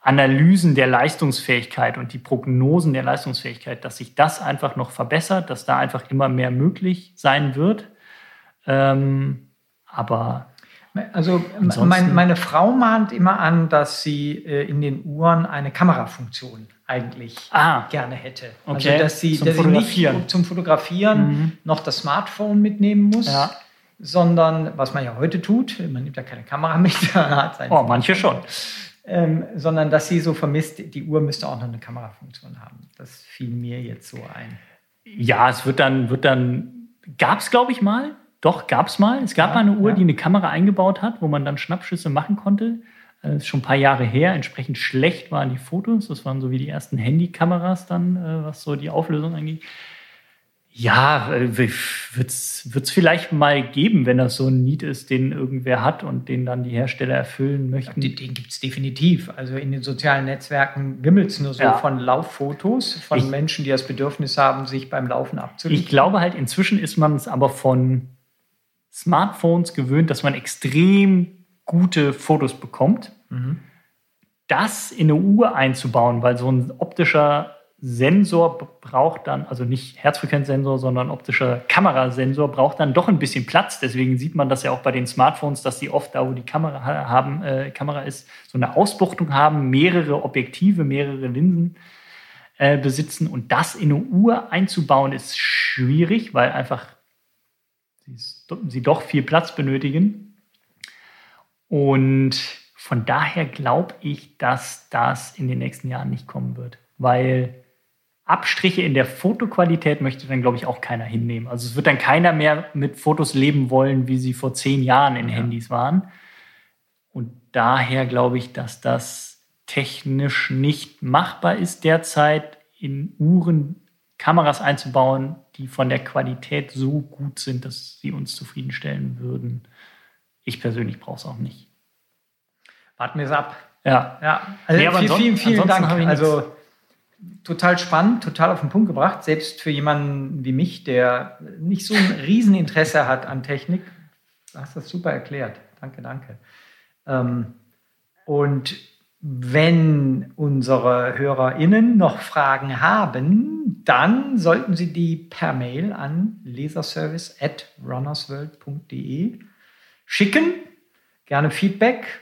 Analysen der Leistungsfähigkeit und die Prognosen der Leistungsfähigkeit, dass sich das einfach noch verbessert, dass da einfach immer mehr möglich sein wird. Ähm, aber also mein, meine Frau mahnt immer an, dass sie äh, in den Uhren eine Kamerafunktion eigentlich ah, gerne hätte. Also, okay. Also dass sie, zum dass sie nicht zum Fotografieren mhm. noch das Smartphone mitnehmen muss. Ja. Sondern, was man ja heute tut, man nimmt ja keine Kamera mit, hat Oh, manche schon. Ähm, sondern dass sie so vermisst, die Uhr müsste auch noch eine Kamerafunktion haben. Das fiel mir jetzt so ein. Ja, es wird dann, wird dann, gab es, glaube ich, mal doch, gab es mal. Es gab ja, mal eine Uhr, ja. die eine Kamera eingebaut hat, wo man dann Schnappschüsse machen konnte. Das ist schon ein paar Jahre her. Entsprechend schlecht waren die Fotos. Das waren so wie die ersten Handykameras dann, äh, was so die Auflösung angeht. Ja, äh, wird es vielleicht mal geben, wenn das so ein Need ist, den irgendwer hat und den dann die Hersteller erfüllen möchten. Den, den gibt es definitiv. Also in den sozialen Netzwerken wimmelt es nur so ja. von Lauffotos, von ich, Menschen, die das Bedürfnis haben, sich beim Laufen abzulichten. Ich glaube halt, inzwischen ist man es aber von Smartphones gewöhnt, dass man extrem gute Fotos bekommt. Mhm. Das in eine Uhr einzubauen, weil so ein optischer Sensor braucht dann, also nicht Herzfrequenzsensor, sondern optischer Kamerasensor braucht dann doch ein bisschen Platz. Deswegen sieht man das ja auch bei den Smartphones, dass die oft da, wo die Kamera haben, äh, Kamera ist, so eine Ausbuchtung haben, mehrere Objektive, mehrere Linsen äh, besitzen. Und das in eine Uhr einzubauen, ist schwierig, weil einfach sie, sie doch viel Platz benötigen. Und von daher glaube ich, dass das in den nächsten Jahren nicht kommen wird, weil Abstriche in der Fotoqualität möchte dann, glaube ich, auch keiner hinnehmen. Also es wird dann keiner mehr mit Fotos leben wollen, wie sie vor zehn Jahren in ja. Handys waren. Und daher glaube ich, dass das technisch nicht machbar ist derzeit, in Uhren Kameras einzubauen, die von der Qualität so gut sind, dass sie uns zufriedenstellen würden. Ich persönlich brauche es auch nicht. Warten wir es ab. Ja. ja. Also nee, vielen, vielen, vielen Dank. Also total spannend, total auf den Punkt gebracht. Selbst für jemanden wie mich, der nicht so ein Rieseninteresse hat an Technik. Du hast das super erklärt. Danke, danke. Ähm, und wenn unsere HörerInnen noch Fragen haben, dann sollten sie die per Mail an laserservice at runnersworld.de schicken. Gerne Feedback,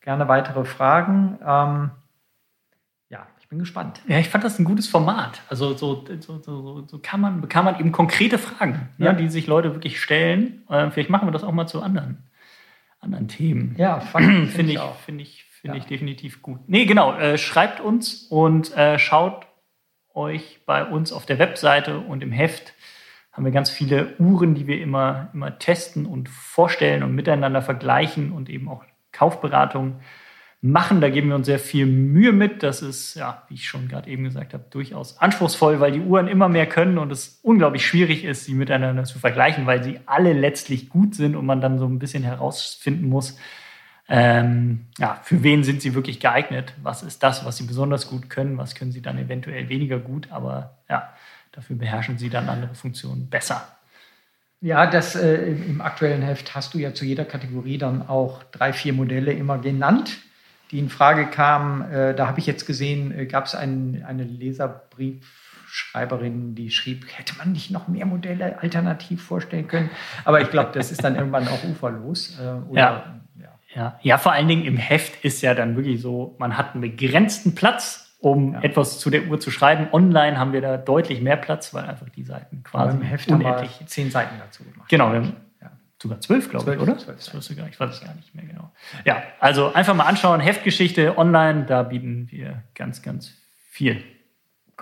gerne weitere Fragen. Ähm, ja, ich bin gespannt. Ja, ich fand das ein gutes Format. Also so, so, so, so kann, man, kann man eben konkrete Fragen, ne, ja. ne, die sich Leute wirklich stellen. Äh, vielleicht machen wir das auch mal zu anderen, anderen Themen. Ja, finde find ich, auch. Finde ich Finde ja. ich definitiv gut. Nee, genau. Äh, schreibt uns und äh, schaut euch bei uns auf der Webseite und im Heft haben wir ganz viele Uhren, die wir immer, immer testen und vorstellen und miteinander vergleichen und eben auch Kaufberatungen machen. Da geben wir uns sehr viel Mühe mit. Das ist, ja, wie ich schon gerade eben gesagt habe, durchaus anspruchsvoll, weil die Uhren immer mehr können und es unglaublich schwierig ist, sie miteinander zu vergleichen, weil sie alle letztlich gut sind und man dann so ein bisschen herausfinden muss, ähm, ja, für wen sind sie wirklich geeignet? Was ist das, was sie besonders gut können? Was können sie dann eventuell weniger gut? Aber ja, dafür beherrschen sie dann andere Funktionen besser. Ja, das äh, im aktuellen Heft hast du ja zu jeder Kategorie dann auch drei, vier Modelle immer genannt, die in Frage kamen. Äh, da habe ich jetzt gesehen, äh, gab es ein, eine Leserbriefschreiberin, die schrieb, hätte man nicht noch mehr Modelle alternativ vorstellen können? Aber ich glaube, das ist dann irgendwann auch uferlos. Äh, oder ja. Ja. ja, vor allen Dingen im Heft ist ja dann wirklich so, man hat einen begrenzten Platz, um ja. etwas zu der Uhr zu schreiben. Online haben wir da deutlich mehr Platz, weil einfach die Seiten quasi im Heft unendlich. Haben wir zehn Seiten dazu gemacht. Genau, wir haben ja. sogar zwölf, glaube ich, oder? Zwölf, zwölf sogar, ich weiß es gar nicht mehr genau. Ja, also einfach mal anschauen, Heftgeschichte online, da bieten wir ganz, ganz viel.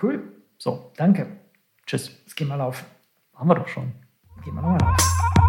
Cool. So, danke. Tschüss. Jetzt gehen wir laufen. Machen wir doch schon. Gehen wir nochmal laufen.